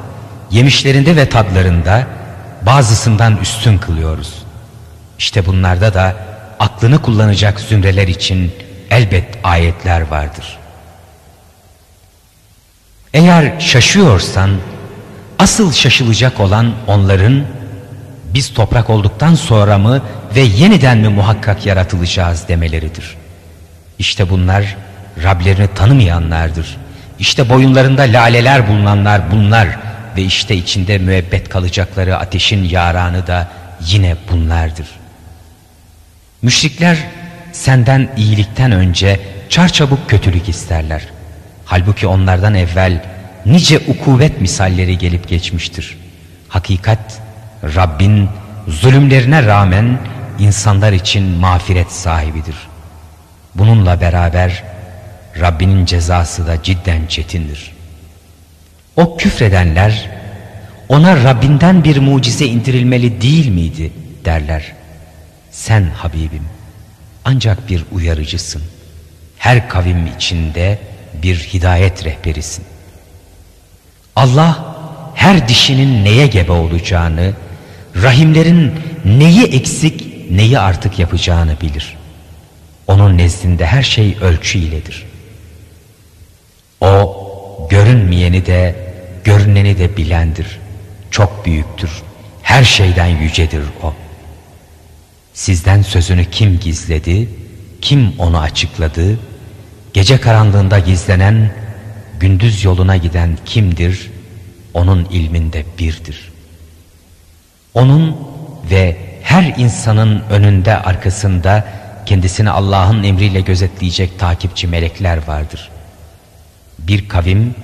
yemişlerinde ve tadlarında bazısından üstün kılıyoruz. İşte bunlarda da aklını kullanacak zümreler için elbet ayetler vardır. Eğer şaşıyorsan asıl şaşılacak olan onların biz toprak olduktan sonra mı ve yeniden mi muhakkak yaratılacağız demeleridir. İşte bunlar Rablerini tanımayanlardır. İşte boyunlarında laleler bulunanlar bunlar ve işte içinde müebbet kalacakları ateşin yaranı da yine bunlardır. Müşrikler senden iyilikten önce çarçabuk kötülük isterler. Halbuki onlardan evvel nice ukubet misalleri gelip geçmiştir. Hakikat Rabbin zulümlerine rağmen insanlar için mağfiret sahibidir. Bununla beraber Rabbinin cezası da cidden çetindir. O küfredenler ona Rabbinden bir mucize indirilmeli değil miydi derler. Sen Habibim ancak bir uyarıcısın. Her kavim içinde bir hidayet rehberisin. Allah her dişinin neye gebe olacağını, rahimlerin neyi eksik, neyi artık yapacağını bilir. Onun nezdinde her şey ölçü iledir. O görünmeyeni de görüneni de bilendir. Çok büyüktür. Her şeyden yücedir o. Sizden sözünü kim gizledi, kim onu açıkladı, gece karanlığında gizlenen, gündüz yoluna giden kimdir, onun ilminde birdir. Onun ve her insanın önünde arkasında kendisini Allah'ın emriyle gözetleyecek takipçi melekler vardır. Bir kavim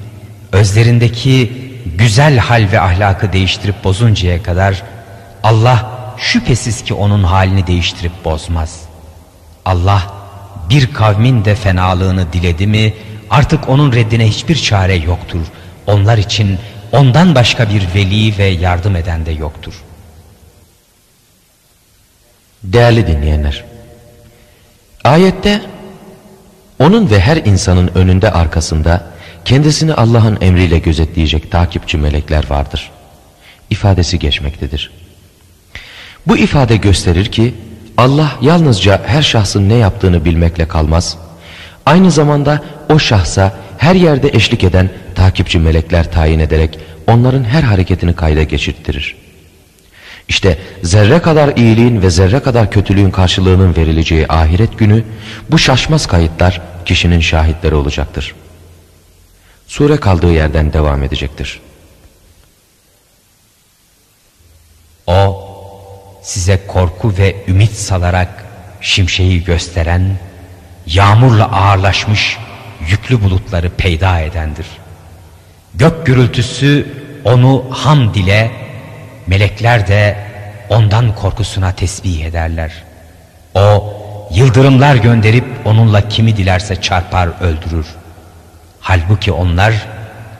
özlerindeki güzel hal ve ahlakı değiştirip bozuncaya kadar Allah şüphesiz ki onun halini değiştirip bozmaz. Allah bir kavmin de fenalığını diledi mi artık onun reddine hiçbir çare yoktur. Onlar için ondan başka bir veli ve yardım eden de yoktur. Değerli dinleyenler, ayette onun ve her insanın önünde arkasında kendisini Allah'ın emriyle gözetleyecek takipçi melekler vardır. ifadesi geçmektedir. Bu ifade gösterir ki Allah yalnızca her şahsın ne yaptığını bilmekle kalmaz. Aynı zamanda o şahsa her yerde eşlik eden takipçi melekler tayin ederek onların her hareketini kayda geçirttirir. İşte zerre kadar iyiliğin ve zerre kadar kötülüğün karşılığının verileceği ahiret günü bu şaşmaz kayıtlar kişinin şahitleri olacaktır. Sure kaldığı yerden devam edecektir. O size korku ve ümit salarak şimşeği gösteren, yağmurla ağırlaşmış yüklü bulutları peyda edendir. Gök gürültüsü onu hamd ile, melekler de ondan korkusuna tesbih ederler. O yıldırımlar gönderip onunla kimi dilerse çarpar öldürür. Halbuki onlar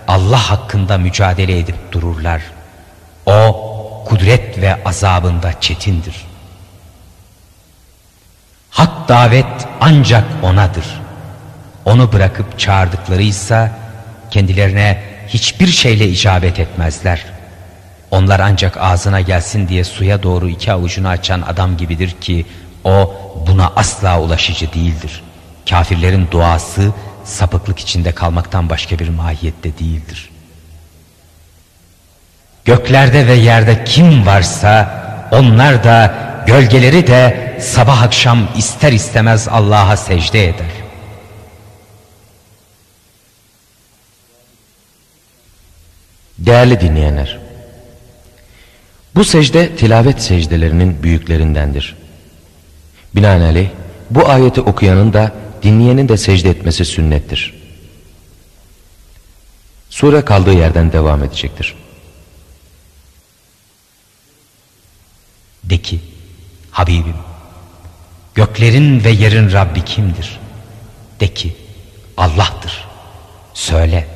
Allah hakkında mücadele edip dururlar. O kudret ve azabında çetindir. Hak davet ancak onadır. Onu bırakıp çağırdıklarıysa kendilerine hiçbir şeyle icabet etmezler. Onlar ancak ağzına gelsin diye suya doğru iki avucunu açan adam gibidir ki o buna asla ulaşıcı değildir. Kafirlerin duası sapıklık içinde kalmaktan başka bir mahiyette değildir. Göklerde ve yerde kim varsa onlar da gölgeleri de sabah akşam ister istemez Allah'a secde eder. Değerli dinleyenler, bu secde tilavet secdelerinin büyüklerindendir. Binaenaleyh bu ayeti okuyanın da dinleyenin de secde etmesi sünnettir. Sure kaldığı yerden devam edecektir. De ki Habibim göklerin ve yerin Rabbi kimdir? De ki Allah'tır. Söyle.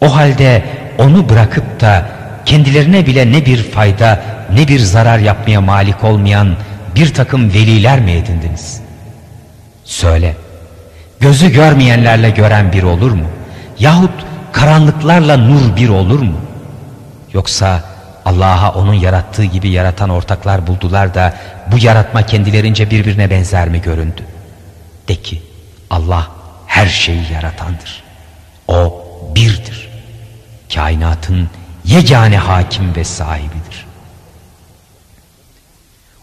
O halde onu bırakıp da kendilerine bile ne bir fayda ne bir zarar yapmaya malik olmayan bir takım veliler mi edindiniz? Söyle. Gözü görmeyenlerle gören bir olur mu? Yahut karanlıklarla nur bir olur mu? Yoksa Allah'a onun yarattığı gibi yaratan ortaklar buldular da bu yaratma kendilerince birbirine benzer mi göründü? De ki Allah her şeyi yaratandır. O birdir. Kainatın yegane hakim ve sahibidir.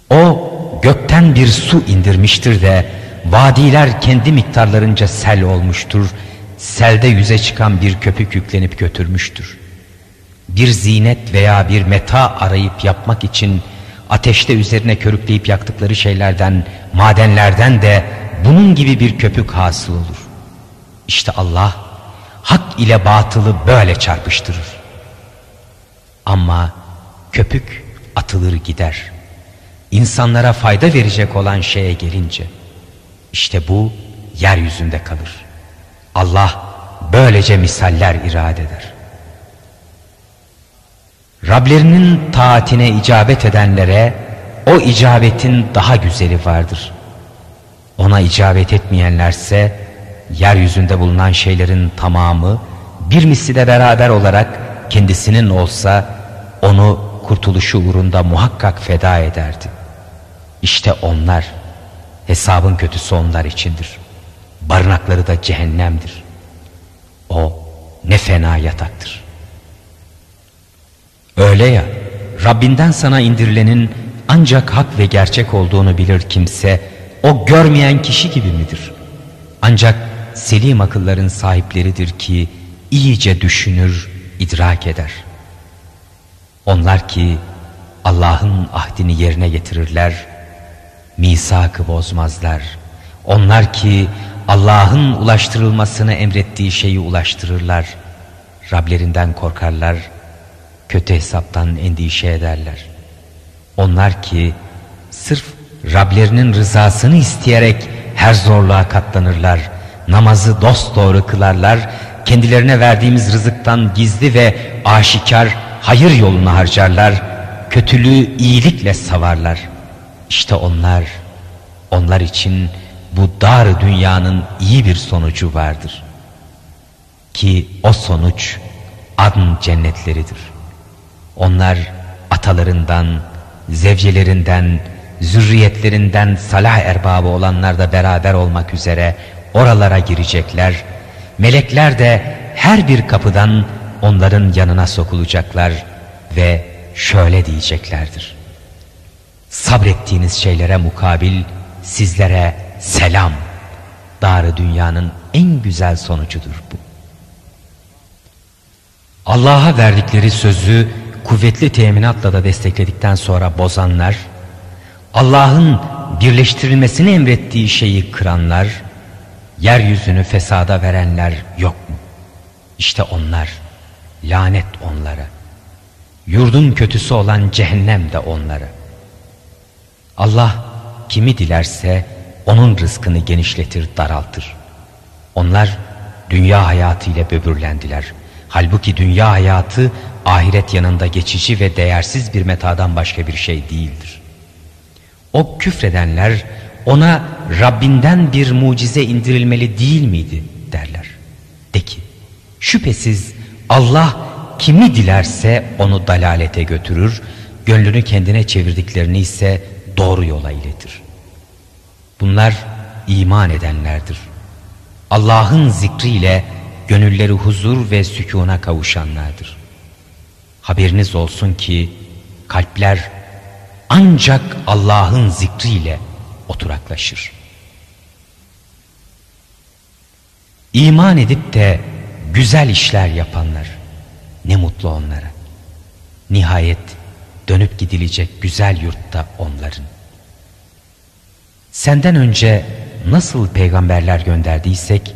O gökten bir su indirmiştir de vadiler kendi miktarlarınca sel olmuştur. Selde yüze çıkan bir köpük yüklenip götürmüştür bir zinet veya bir meta arayıp yapmak için ateşte üzerine körükleyip yaktıkları şeylerden, madenlerden de bunun gibi bir köpük hasıl olur. İşte Allah hak ile batılı böyle çarpıştırır. Ama köpük atılır gider. İnsanlara fayda verecek olan şeye gelince işte bu yeryüzünde kalır. Allah böylece misaller irade eder. Rablerinin taatine icabet edenlere o icabetin daha güzeli vardır. Ona icabet etmeyenlerse yeryüzünde bulunan şeylerin tamamı bir misli de beraber olarak kendisinin olsa onu kurtuluşu uğrunda muhakkak feda ederdi. İşte onlar, hesabın kötüsü onlar içindir. Barınakları da cehennemdir. O ne fena yataktır. Öyle ya, Rabbinden sana indirilenin ancak hak ve gerçek olduğunu bilir kimse, o görmeyen kişi gibi midir? Ancak selim akılların sahipleridir ki iyice düşünür, idrak eder. Onlar ki Allah'ın ahdini yerine getirirler, misakı bozmazlar. Onlar ki Allah'ın ulaştırılmasını emrettiği şeyi ulaştırırlar. Rablerinden korkarlar, kötü hesaptan endişe ederler. Onlar ki sırf Rablerinin rızasını isteyerek her zorluğa katlanırlar. Namazı dosdoğru kılarlar. Kendilerine verdiğimiz rızıktan gizli ve aşikar hayır yolunu harcarlar. Kötülüğü iyilikle savarlar. İşte onlar, onlar için bu dar dünyanın iyi bir sonucu vardır. Ki o sonuç adn cennetleridir. Onlar atalarından, zevcelerinden, zürriyetlerinden salah erbabı olanlar da beraber olmak üzere oralara girecekler. Melekler de her bir kapıdan onların yanına sokulacaklar ve şöyle diyeceklerdir. Sabrettiğiniz şeylere mukabil sizlere selam. Darı dünyanın en güzel sonucudur bu. Allah'a verdikleri sözü kuvvetli teminatla da destekledikten sonra bozanlar, Allah'ın birleştirilmesini emrettiği şeyi kıranlar, yeryüzünü fesada verenler yok mu? İşte onlar, lanet onlara. Yurdun kötüsü olan cehennem de onlara. Allah kimi dilerse onun rızkını genişletir, daraltır. Onlar dünya hayatı ile böbürlendiler. Halbuki dünya hayatı ahiret yanında geçici ve değersiz bir metadan başka bir şey değildir. O küfredenler ona Rabbinden bir mucize indirilmeli değil miydi derler. De ki şüphesiz Allah kimi dilerse onu dalalete götürür, gönlünü kendine çevirdiklerini ise doğru yola iletir. Bunlar iman edenlerdir. Allah'ın zikriyle gönülleri huzur ve sükuna kavuşanlardır. Haberiniz olsun ki kalpler ancak Allah'ın zikriyle oturaklaşır. İman edip de güzel işler yapanlar ne mutlu onlara. Nihayet dönüp gidilecek güzel yurtta onların. Senden önce nasıl peygamberler gönderdiysek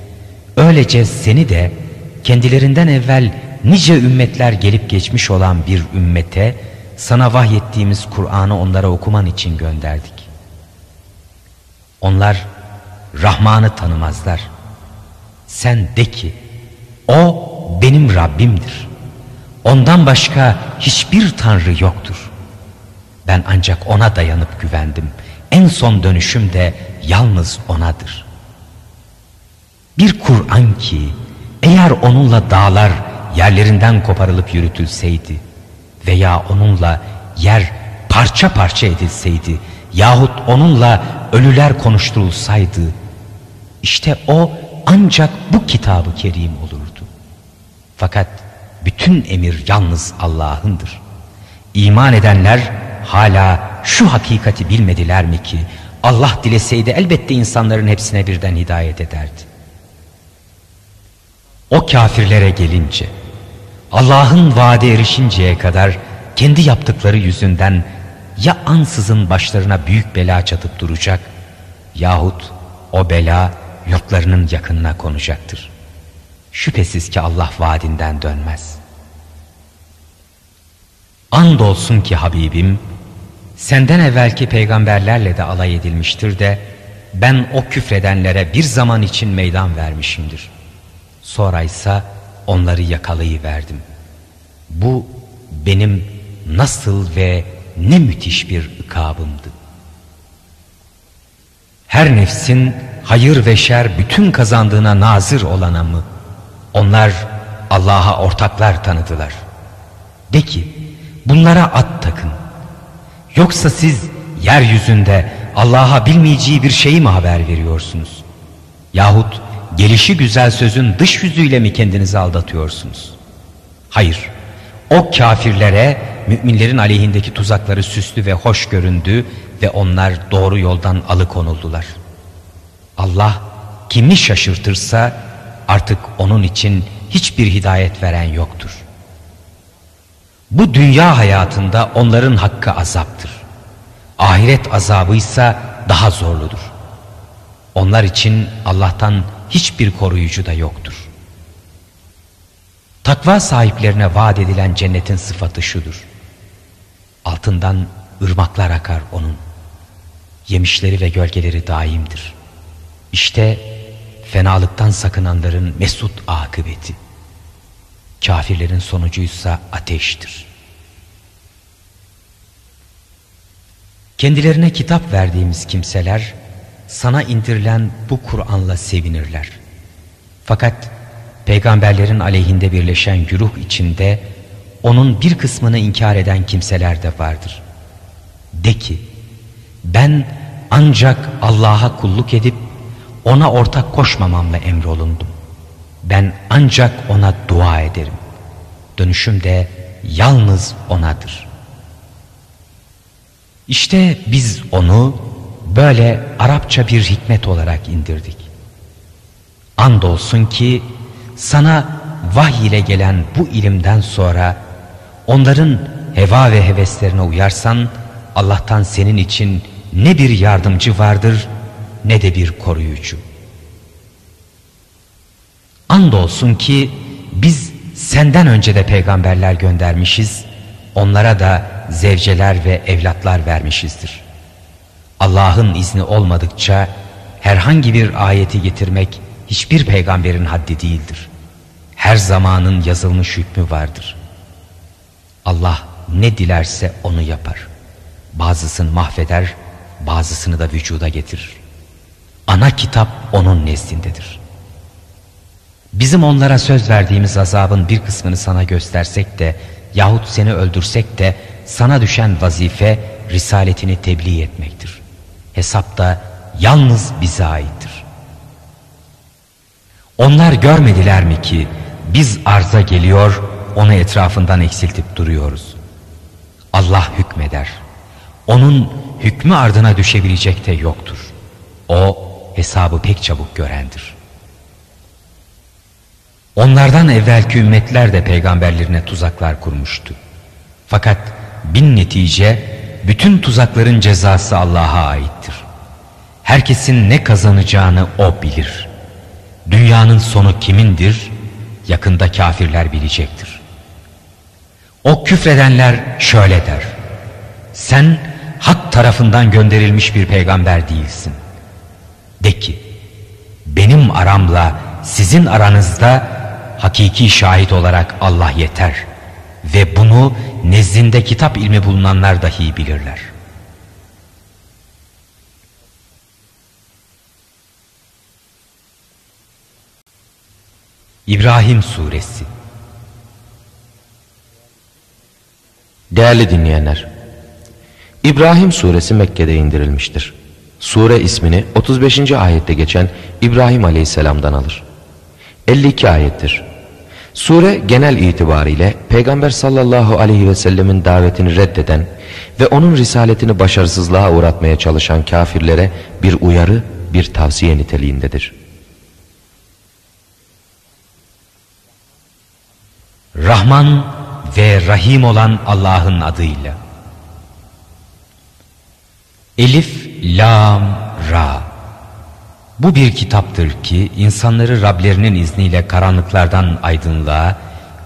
öylece seni de kendilerinden evvel nice ümmetler gelip geçmiş olan bir ümmete sana vahyettiğimiz Kur'an'ı onlara okuman için gönderdik. Onlar Rahman'ı tanımazlar. Sen de ki o benim Rabbimdir. Ondan başka hiçbir tanrı yoktur. Ben ancak ona dayanıp güvendim. En son dönüşüm de yalnız onadır. Bir Kur'an ki eğer onunla dağlar yerlerinden koparılıp yürütülseydi veya onunla yer parça parça edilseydi yahut onunla ölüler konuşturulsaydı işte o ancak bu kitabı kerim olurdu. Fakat bütün emir yalnız Allah'ındır. İman edenler hala şu hakikati bilmediler mi ki Allah dileseydi elbette insanların hepsine birden hidayet ederdi. O kafirlere gelince Allah'ın vaade erişinceye kadar kendi yaptıkları yüzünden ya ansızın başlarına büyük bela çatıp duracak yahut o bela yurtlarının yakınına konacaktır. Şüphesiz ki Allah vaadinden dönmez. Andolsun ki Habibim senden evvelki peygamberlerle de alay edilmiştir de ben o küfredenlere bir zaman için meydan vermişimdir. Sonra ise onları yakalayıverdim. Bu benim nasıl ve ne müthiş bir ikabımdı. Her nefsin hayır ve şer bütün kazandığına nazır olana mı? Onlar Allah'a ortaklar tanıdılar. De ki bunlara at takın. Yoksa siz yeryüzünde Allah'a bilmeyeceği bir şeyi mi haber veriyorsunuz? Yahut gelişi güzel sözün dış yüzüyle mi kendinizi aldatıyorsunuz? Hayır, o kafirlere müminlerin aleyhindeki tuzakları süslü ve hoş göründü ve onlar doğru yoldan alıkonuldular. Allah kimi şaşırtırsa artık onun için hiçbir hidayet veren yoktur. Bu dünya hayatında onların hakkı azaptır. Ahiret azabı ise daha zorludur. Onlar için Allah'tan hiçbir koruyucu da yoktur. Takva sahiplerine vaat edilen cennetin sıfatı şudur. Altından ırmaklar akar onun. Yemişleri ve gölgeleri daimdir. İşte fenalıktan sakınanların mesut akıbeti. Kafirlerin sonucuysa ateştir. Kendilerine kitap verdiğimiz kimseler sana indirilen bu Kur'an'la sevinirler. Fakat peygamberlerin aleyhinde birleşen güruh içinde onun bir kısmını inkar eden kimseler de vardır. De ki ben ancak Allah'a kulluk edip ona ortak koşmamamla emrolundum. Ben ancak ona dua ederim. Dönüşüm de yalnız onadır. İşte biz onu böyle Arapça bir hikmet olarak indirdik. Andolsun ki sana vahiy ile gelen bu ilimden sonra onların heva ve heveslerine uyarsan Allah'tan senin için ne bir yardımcı vardır ne de bir koruyucu. Andolsun ki biz senden önce de peygamberler göndermişiz, onlara da zevceler ve evlatlar vermişizdir. Allah'ın izni olmadıkça herhangi bir ayeti getirmek hiçbir peygamberin haddi değildir. Her zamanın yazılmış hükmü vardır. Allah ne dilerse onu yapar. Bazısını mahveder, bazısını da vücuda getirir. Ana kitap onun nezdindedir. Bizim onlara söz verdiğimiz azabın bir kısmını sana göstersek de yahut seni öldürsek de sana düşen vazife risaletini tebliğ etmektir. Hesap da yalnız bize aittir. Onlar görmediler mi ki biz arza geliyor onu etrafından eksiltip duruyoruz. Allah hükmeder. Onun hükmü ardına düşebilecek de yoktur. O hesabı pek çabuk görendir. Onlardan evvelki ümmetler de peygamberlerine tuzaklar kurmuştu. Fakat bin netice bütün tuzakların cezası Allah'a aittir. Herkesin ne kazanacağını O bilir. Dünyanın sonu kimindir? Yakında kafirler bilecektir. O küfredenler şöyle der. Sen hak tarafından gönderilmiş bir peygamber değilsin. De ki, benim aramla sizin aranızda hakiki şahit olarak Allah yeter. Ve bunu nezdinde kitap ilmi bulunanlar dahi bilirler. İbrahim Suresi Değerli dinleyenler, İbrahim suresi Mekke'de indirilmiştir. Sure ismini 35. ayette geçen İbrahim aleyhisselamdan alır. 52 ayettir. Sure genel itibariyle Peygamber sallallahu aleyhi ve sellemin davetini reddeden ve onun risaletini başarısızlığa uğratmaya çalışan kafirlere bir uyarı, bir tavsiye niteliğindedir. Rahman ve Rahim olan Allah'ın adıyla. Elif, Lam, Ra. Bu bir kitaptır ki insanları Rablerinin izniyle karanlıklardan aydınlığa,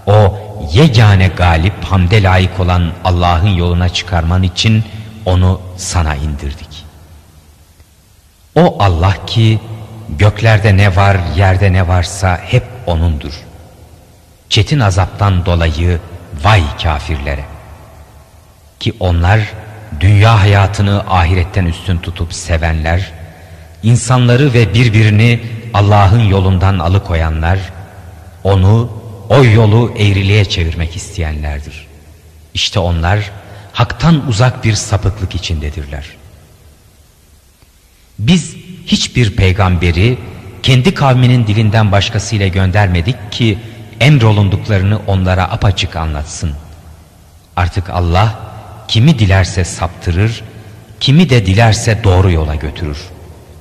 o yegane galip hamde layık olan Allah'ın yoluna çıkarman için onu sana indirdik. O Allah ki göklerde ne var yerde ne varsa hep O'nundur. Çetin azaptan dolayı vay kafirlere. Ki onlar dünya hayatını ahiretten üstün tutup sevenler, insanları ve birbirini Allah'ın yolundan alıkoyanlar, onu o yolu eğriliğe çevirmek isteyenlerdir. İşte onlar haktan uzak bir sapıklık içindedirler. Biz hiçbir peygamberi kendi kavminin dilinden başkasıyla göndermedik ki emrolunduklarını onlara apaçık anlatsın. Artık Allah kimi dilerse saptırır, kimi de dilerse doğru yola götürür.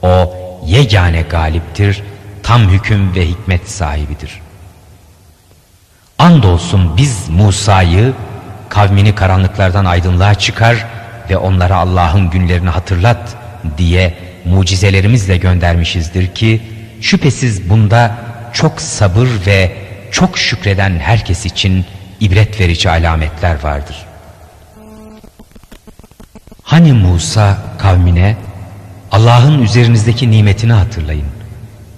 O yegane galiptir, tam hüküm ve hikmet sahibidir. Andolsun biz Musa'yı kavmini karanlıklardan aydınlığa çıkar ve onlara Allah'ın günlerini hatırlat diye mucizelerimizle göndermişizdir ki şüphesiz bunda çok sabır ve çok şükreden herkes için ibret verici alametler vardır. Hani Musa kavmine Allah'ın üzerinizdeki nimetini hatırlayın.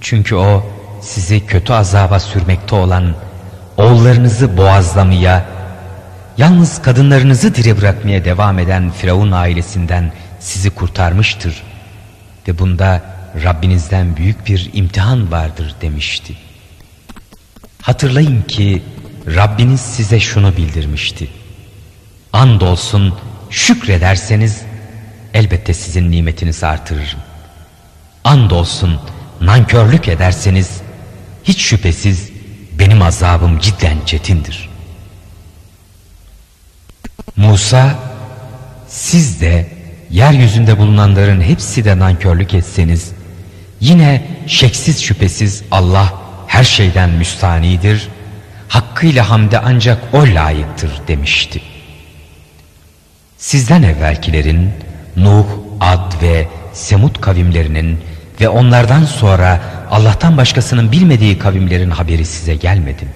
Çünkü o sizi kötü azaba sürmekte olan oğullarınızı boğazlamaya, yalnız kadınlarınızı diri bırakmaya devam eden Firavun ailesinden sizi kurtarmıştır. Ve bunda Rabbinizden büyük bir imtihan vardır demişti. Hatırlayın ki Rabbiniz size şunu bildirmişti. Andolsun şükrederseniz elbette sizin nimetinizi artırırım. Andolsun nankörlük ederseniz hiç şüphesiz benim azabım cidden çetindir. Musa siz de yeryüzünde bulunanların hepsi de nankörlük etseniz yine şeksiz şüphesiz Allah her şeyden müstanidir, hakkıyla hamde ancak o layıktır demişti. Sizden evvelkilerin Nuh, Ad ve Semud kavimlerinin ve onlardan sonra Allah'tan başkasının bilmediği kavimlerin haberi size gelmedi.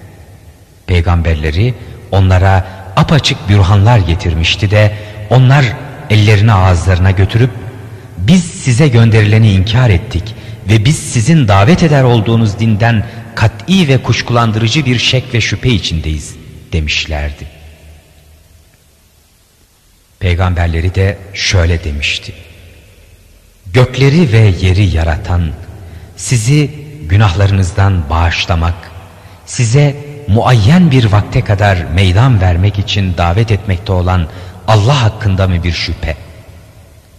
Peygamberleri onlara apaçık bürhanlar getirmişti de onlar ellerini ağızlarına götürüp biz size gönderileni inkar ettik ve biz sizin davet eder olduğunuz dinden kat'i ve kuşkulandırıcı bir şek ve şüphe içindeyiz demişlerdi. Peygamberleri de şöyle demişti. Gökleri ve yeri yaratan, sizi günahlarınızdan bağışlamak, size muayyen bir vakte kadar meydan vermek için davet etmekte olan Allah hakkında mı bir şüphe?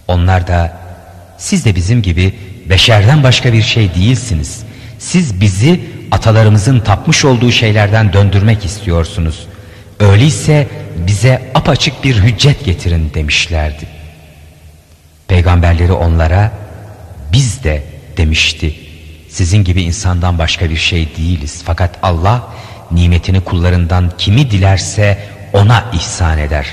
Onlar da siz de bizim gibi beşerden başka bir şey değilsiniz. Siz bizi atalarımızın tapmış olduğu şeylerden döndürmek istiyorsunuz. Öyleyse bize apaçık bir hüccet getirin demişlerdi. Peygamberleri onlara biz de demişti. Sizin gibi insandan başka bir şey değiliz. Fakat Allah nimetini kullarından kimi dilerse ona ihsan eder.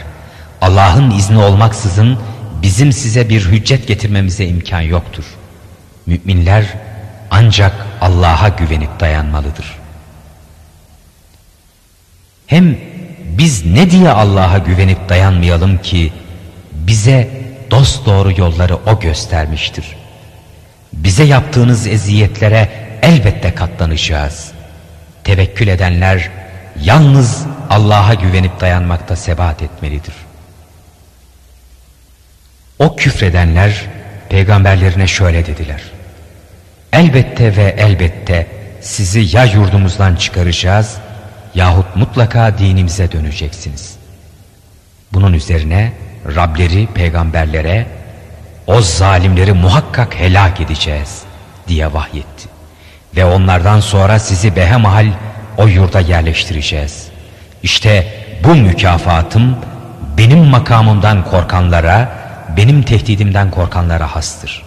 Allah'ın izni olmaksızın bizim size bir hüccet getirmemize imkan yoktur. Müminler ancak Allah'a güvenip dayanmalıdır. Hem biz ne diye Allah'a güvenip dayanmayalım ki bize dost doğru yolları O göstermiştir. Bize yaptığınız eziyetlere elbette katlanacağız. Tevekkül edenler yalnız Allah'a güvenip dayanmakta sebat etmelidir. O küfredenler peygamberlerine şöyle dediler. Elbette ve elbette sizi ya yurdumuzdan çıkaracağız yahut mutlaka dinimize döneceksiniz. Bunun üzerine Rableri peygamberlere o zalimleri muhakkak helak edeceğiz diye vahyetti. Ve onlardan sonra sizi behemahal o yurda yerleştireceğiz. İşte bu mükafatım benim makamımdan korkanlara, benim tehdidimden korkanlara hastır.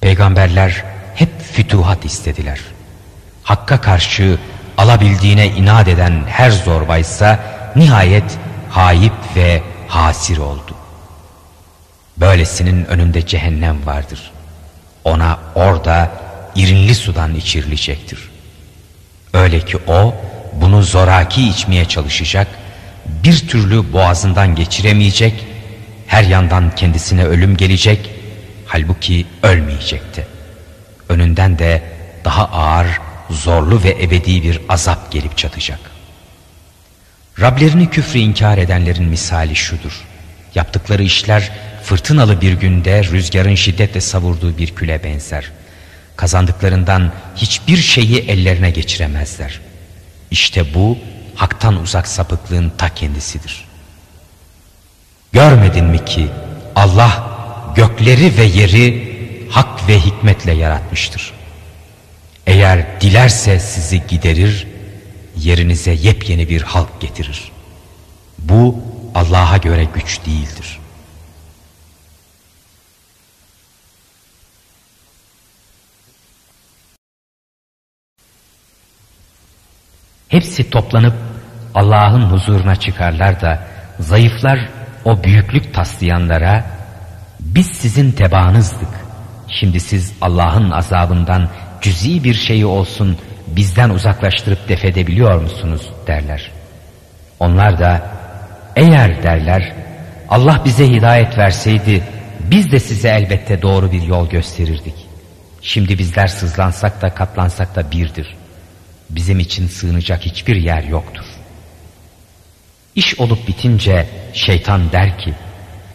Peygamberler hep fütuhat istediler. Hakka karşı alabildiğine inat eden her zorbaysa nihayet hayip ve hasir oldu. Böylesinin önünde cehennem vardır. Ona orada irinli sudan içirilecektir. Öyle ki o bunu zoraki içmeye çalışacak, bir türlü boğazından geçiremeyecek, her yandan kendisine ölüm gelecek, halbuki ölmeyecekti. Önünden de daha ağır, zorlu ve ebedi bir azap gelip çatacak. Rablerini küfrü inkar edenlerin misali şudur. Yaptıkları işler fırtınalı bir günde rüzgarın şiddetle savurduğu bir küle benzer. Kazandıklarından hiçbir şeyi ellerine geçiremezler. İşte bu haktan uzak sapıklığın ta kendisidir. Görmedin mi ki Allah gökleri ve yeri hak ve hikmetle yaratmıştır. Eğer dilerse sizi giderir, yerinize yepyeni bir halk getirir. Bu Allah'a göre güç değildir. Hepsi toplanıp Allah'ın huzuruna çıkarlar da zayıflar o büyüklük taslayanlara biz sizin tebaanızdık. Şimdi siz Allah'ın azabından cüzi bir şeyi olsun bizden uzaklaştırıp defedebiliyor musunuz derler. Onlar da eğer derler Allah bize hidayet verseydi biz de size elbette doğru bir yol gösterirdik. Şimdi bizler sızlansak da katlansak da birdir. Bizim için sığınacak hiçbir yer yoktur. İş olup bitince şeytan der ki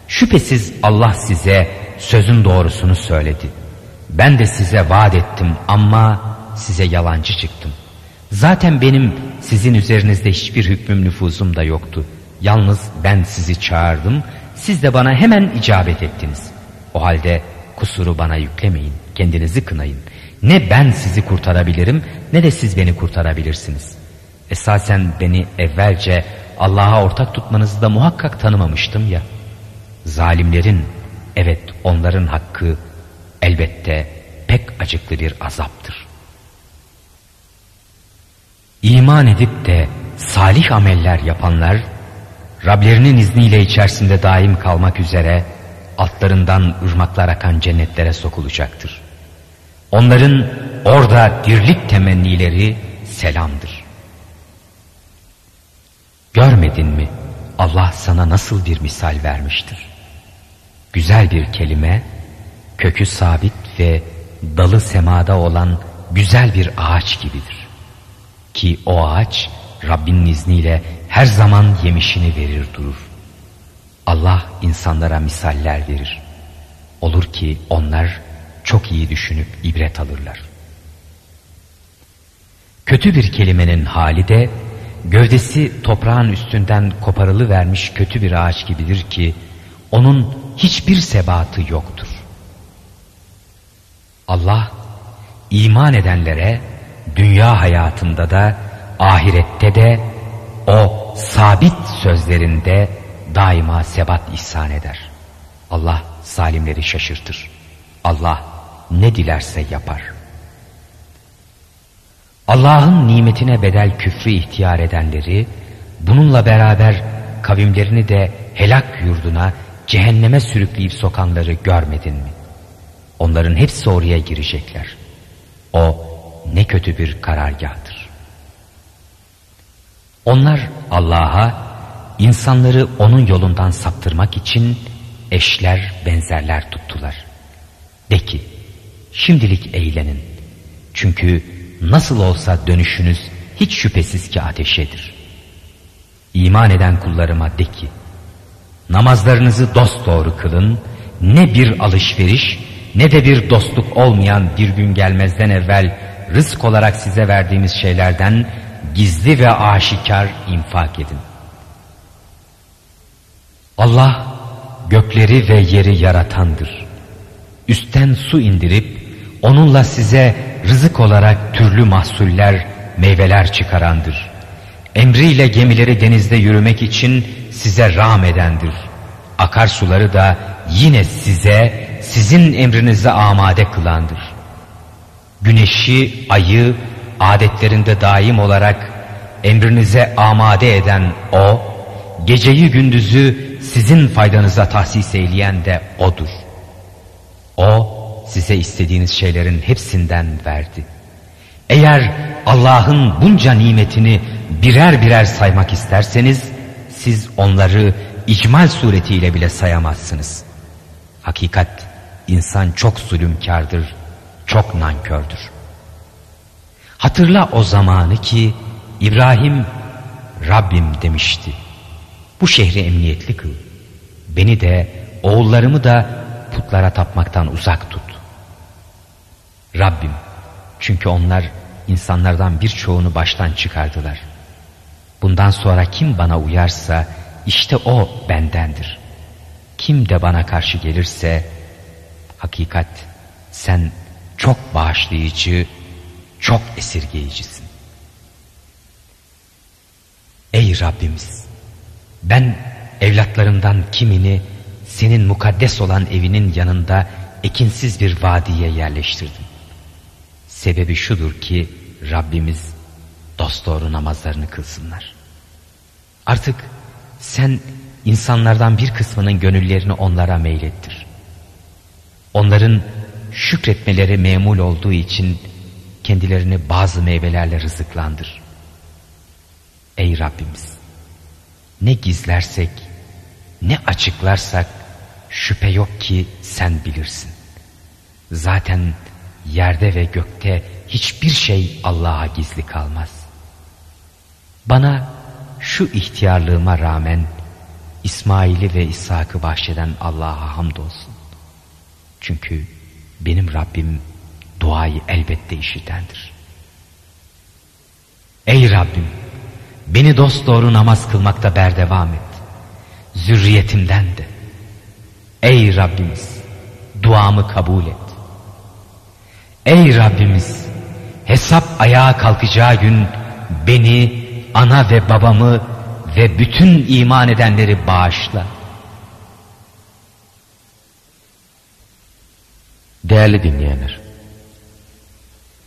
şüphesiz Allah size sözün doğrusunu söyledi. Ben de size vaat ettim ama size yalancı çıktım. Zaten benim sizin üzerinizde hiçbir hükmüm nüfuzum da yoktu. Yalnız ben sizi çağırdım, siz de bana hemen icabet ettiniz. O halde kusuru bana yüklemeyin, kendinizi kınayın. Ne ben sizi kurtarabilirim ne de siz beni kurtarabilirsiniz. Esasen beni evvelce Allah'a ortak tutmanızı da muhakkak tanımamıştım ya. Zalimlerin, evet onların hakkı elbette pek acıklı bir azaptır. İman edip de salih ameller yapanlar, Rablerinin izniyle içerisinde daim kalmak üzere altlarından ırmaklar akan cennetlere sokulacaktır. Onların orada dirlik temennileri selamdır. Görmedin mi Allah sana nasıl bir misal vermiştir? Güzel bir kelime, kökü sabit ve dalı semada olan güzel bir ağaç gibidir. Ki o ağaç Rabbinin izniyle her zaman yemişini verir durur. Allah insanlara misaller verir. Olur ki onlar çok iyi düşünüp ibret alırlar. Kötü bir kelimenin hali de gövdesi toprağın üstünden koparılı vermiş kötü bir ağaç gibidir ki onun hiçbir sebatı yoktur. Allah iman edenlere dünya hayatında da ahirette de o sabit sözlerinde daima sebat ihsan eder. Allah zalimleri şaşırtır. Allah ne dilerse yapar. Allah'ın nimetine bedel küfrü ihtiyar edenleri, bununla beraber kavimlerini de helak yurduna, cehenneme sürükleyip sokanları görmedin mi? Onların hepsi oraya girecekler. O ne kötü bir karargahtır. Onlar Allah'a insanları onun yolundan saptırmak için eşler, benzerler tuttular. De ki, şimdilik eğlenin. Çünkü nasıl olsa dönüşünüz hiç şüphesiz ki ateşedir. İman eden kullarıma de ki, namazlarınızı dosdoğru kılın, ne bir alışveriş ne de bir dostluk olmayan bir gün gelmezden evvel rızk olarak size verdiğimiz şeylerden gizli ve aşikar infak edin. Allah gökleri ve yeri yaratandır. Üstten su indirip onunla size rızık olarak türlü mahsuller, meyveler çıkarandır. Emriyle gemileri denizde yürümek için size rağm edendir. Akarsuları da yine size, sizin emrinize amade kılandır. Güneşi, ayı adetlerinde daim olarak emrinize amade eden O, geceyi gündüzü sizin faydanıza tahsis eyleyen de O'dur. O, size istediğiniz şeylerin hepsinden verdi. Eğer Allah'ın bunca nimetini birer birer saymak isterseniz, siz onları icmal suretiyle bile sayamazsınız. Hakikat, insan çok zulümkardır, çok nankördür. Hatırla o zamanı ki İbrahim Rabbim demişti. Bu şehri emniyetli kıl. Beni de oğullarımı da putlara tapmaktan uzak tut. Rabbim çünkü onlar insanlardan birçoğunu baştan çıkardılar. Bundan sonra kim bana uyarsa işte o bendendir. Kim de bana karşı gelirse hakikat sen çok bağışlayıcı, çok esirgeyicisin. Ey Rabbimiz! Ben evlatlarından kimini senin mukaddes olan evinin yanında ekinsiz bir vadiye yerleştirdim. Sebebi şudur ki Rabbimiz dosdoğru namazlarını kılsınlar. Artık sen insanlardan bir kısmının gönüllerini onlara meylettir. Onların şükretmeleri memul olduğu için kendilerini bazı meyvelerle rızıklandır. Ey Rabbimiz! Ne gizlersek, ne açıklarsak şüphe yok ki sen bilirsin. Zaten yerde ve gökte hiçbir şey Allah'a gizli kalmaz. Bana şu ihtiyarlığıma rağmen İsmail'i ve İshak'ı bahşeden Allah'a hamdolsun. Çünkü benim Rabbim duayı elbette işitendir. Ey Rabbim beni dost doğru namaz kılmakta berdevam et. Zürriyetimden de. Ey Rabbimiz duamı kabul et. Ey Rabbimiz hesap ayağa kalkacağı gün beni, ana ve babamı ve bütün iman edenleri bağışla. Değerli dinleyenler,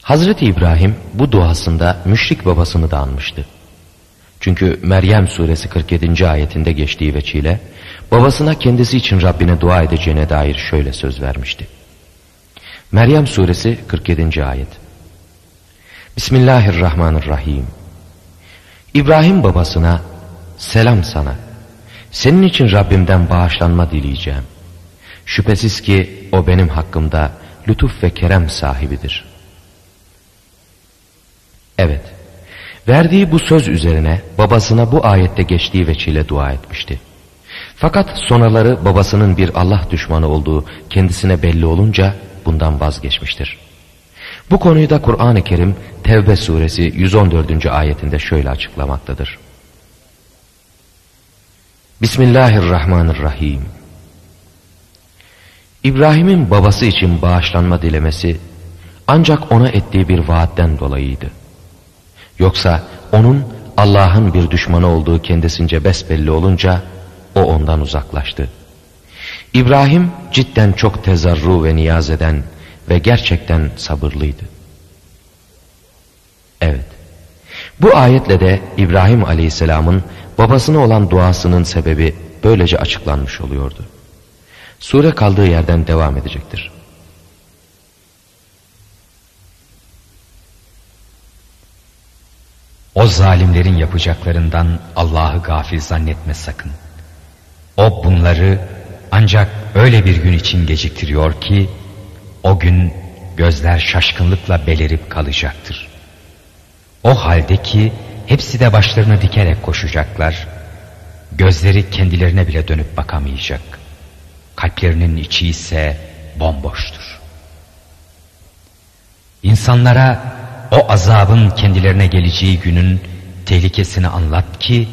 Hazreti İbrahim bu duasında müşrik babasını da anmıştı. Çünkü Meryem suresi 47. ayetinde geçtiği veçile babasına kendisi için Rabbine dua edeceğine dair şöyle söz vermişti. Meryem suresi 47. ayet Bismillahirrahmanirrahim İbrahim babasına selam sana senin için Rabbimden bağışlanma dileyeceğim. Şüphesiz ki o benim hakkımda lütuf ve kerem sahibidir. Evet, verdiği bu söz üzerine babasına bu ayette geçtiği veçile dua etmişti. Fakat sonraları babasının bir Allah düşmanı olduğu kendisine belli olunca bundan vazgeçmiştir. Bu konuyu da Kur'an-ı Kerim Tevbe suresi 114. ayetinde şöyle açıklamaktadır. Bismillahirrahmanirrahim. İbrahim'in babası için bağışlanma dilemesi ancak ona ettiği bir vaatten dolayıydı. Yoksa onun Allah'ın bir düşmanı olduğu kendisince besbelli olunca o ondan uzaklaştı. İbrahim cidden çok tezarru ve niyaz eden ve gerçekten sabırlıydı. Evet. Bu ayetle de İbrahim Aleyhisselam'ın babasına olan duasının sebebi böylece açıklanmış oluyordu. Sure kaldığı yerden devam edecektir. O zalimlerin yapacaklarından Allah'ı gafil zannetme sakın. O bunları ancak öyle bir gün için geciktiriyor ki o gün gözler şaşkınlıkla belerip kalacaktır. O halde ki hepsi de başlarını dikerek koşacaklar. Gözleri kendilerine bile dönüp bakamayacak. Kalplerinin içi ise bomboştur. İnsanlara o azabın kendilerine geleceği günün tehlikesini anlat ki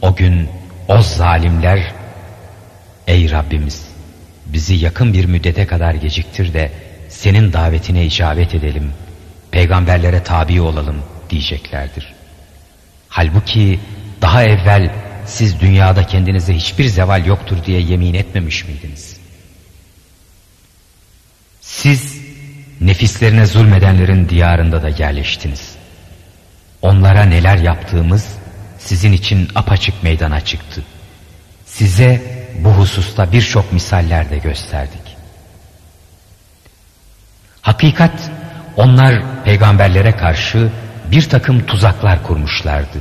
o gün o zalimler ey Rabbimiz bizi yakın bir müddete kadar geciktir de senin davetine icabet edelim, peygamberlere tabi olalım diyeceklerdir. Halbuki daha evvel siz dünyada kendinize hiçbir zeval yoktur diye yemin etmemiş miydiniz? Siz nefislerine zulmedenlerin diyarında da yerleştiniz. Onlara neler yaptığımız sizin için apaçık meydana çıktı. Size bu hususta birçok misaller de gösterdik. Hakikat onlar peygamberlere karşı bir takım tuzaklar kurmuşlardı.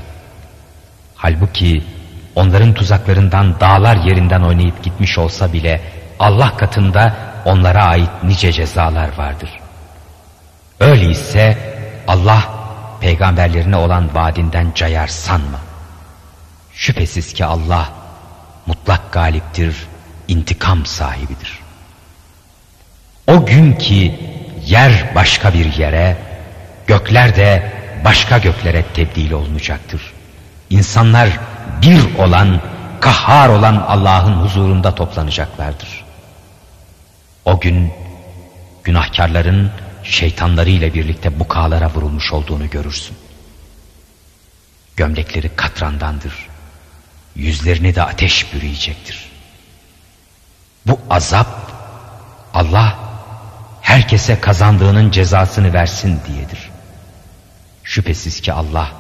Halbuki onların tuzaklarından dağlar yerinden oynayıp gitmiş olsa bile Allah katında onlara ait nice cezalar vardır. Öyleyse Allah peygamberlerine olan vaadinden cayar sanma. Şüphesiz ki Allah mutlak galiptir, intikam sahibidir. O gün ki yer başka bir yere, gökler de başka göklere tebdil olunacaktır. insanlar bir olan, kahhar olan Allah'ın huzurunda toplanacaklardır. O gün günahkarların şeytanlarıyla birlikte bukalara vurulmuş olduğunu görürsün. Gömlekleri katrandandır. Yüzlerini de ateş bürüyecektir. Bu azap Allah herkese kazandığının cezasını versin diyedir. Şüphesiz ki Allah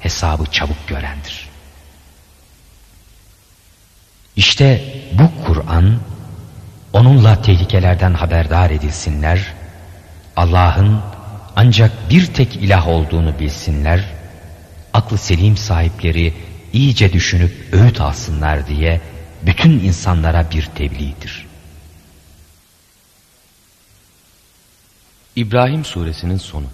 hesabı çabuk görendir. İşte bu Kur'an onunla tehlikelerden haberdar edilsinler, Allah'ın ancak bir tek ilah olduğunu bilsinler, aklı selim sahipleri iyice düşünüp öğüt alsınlar diye bütün insanlara bir tebliğdir. İbrahim suresinin sonu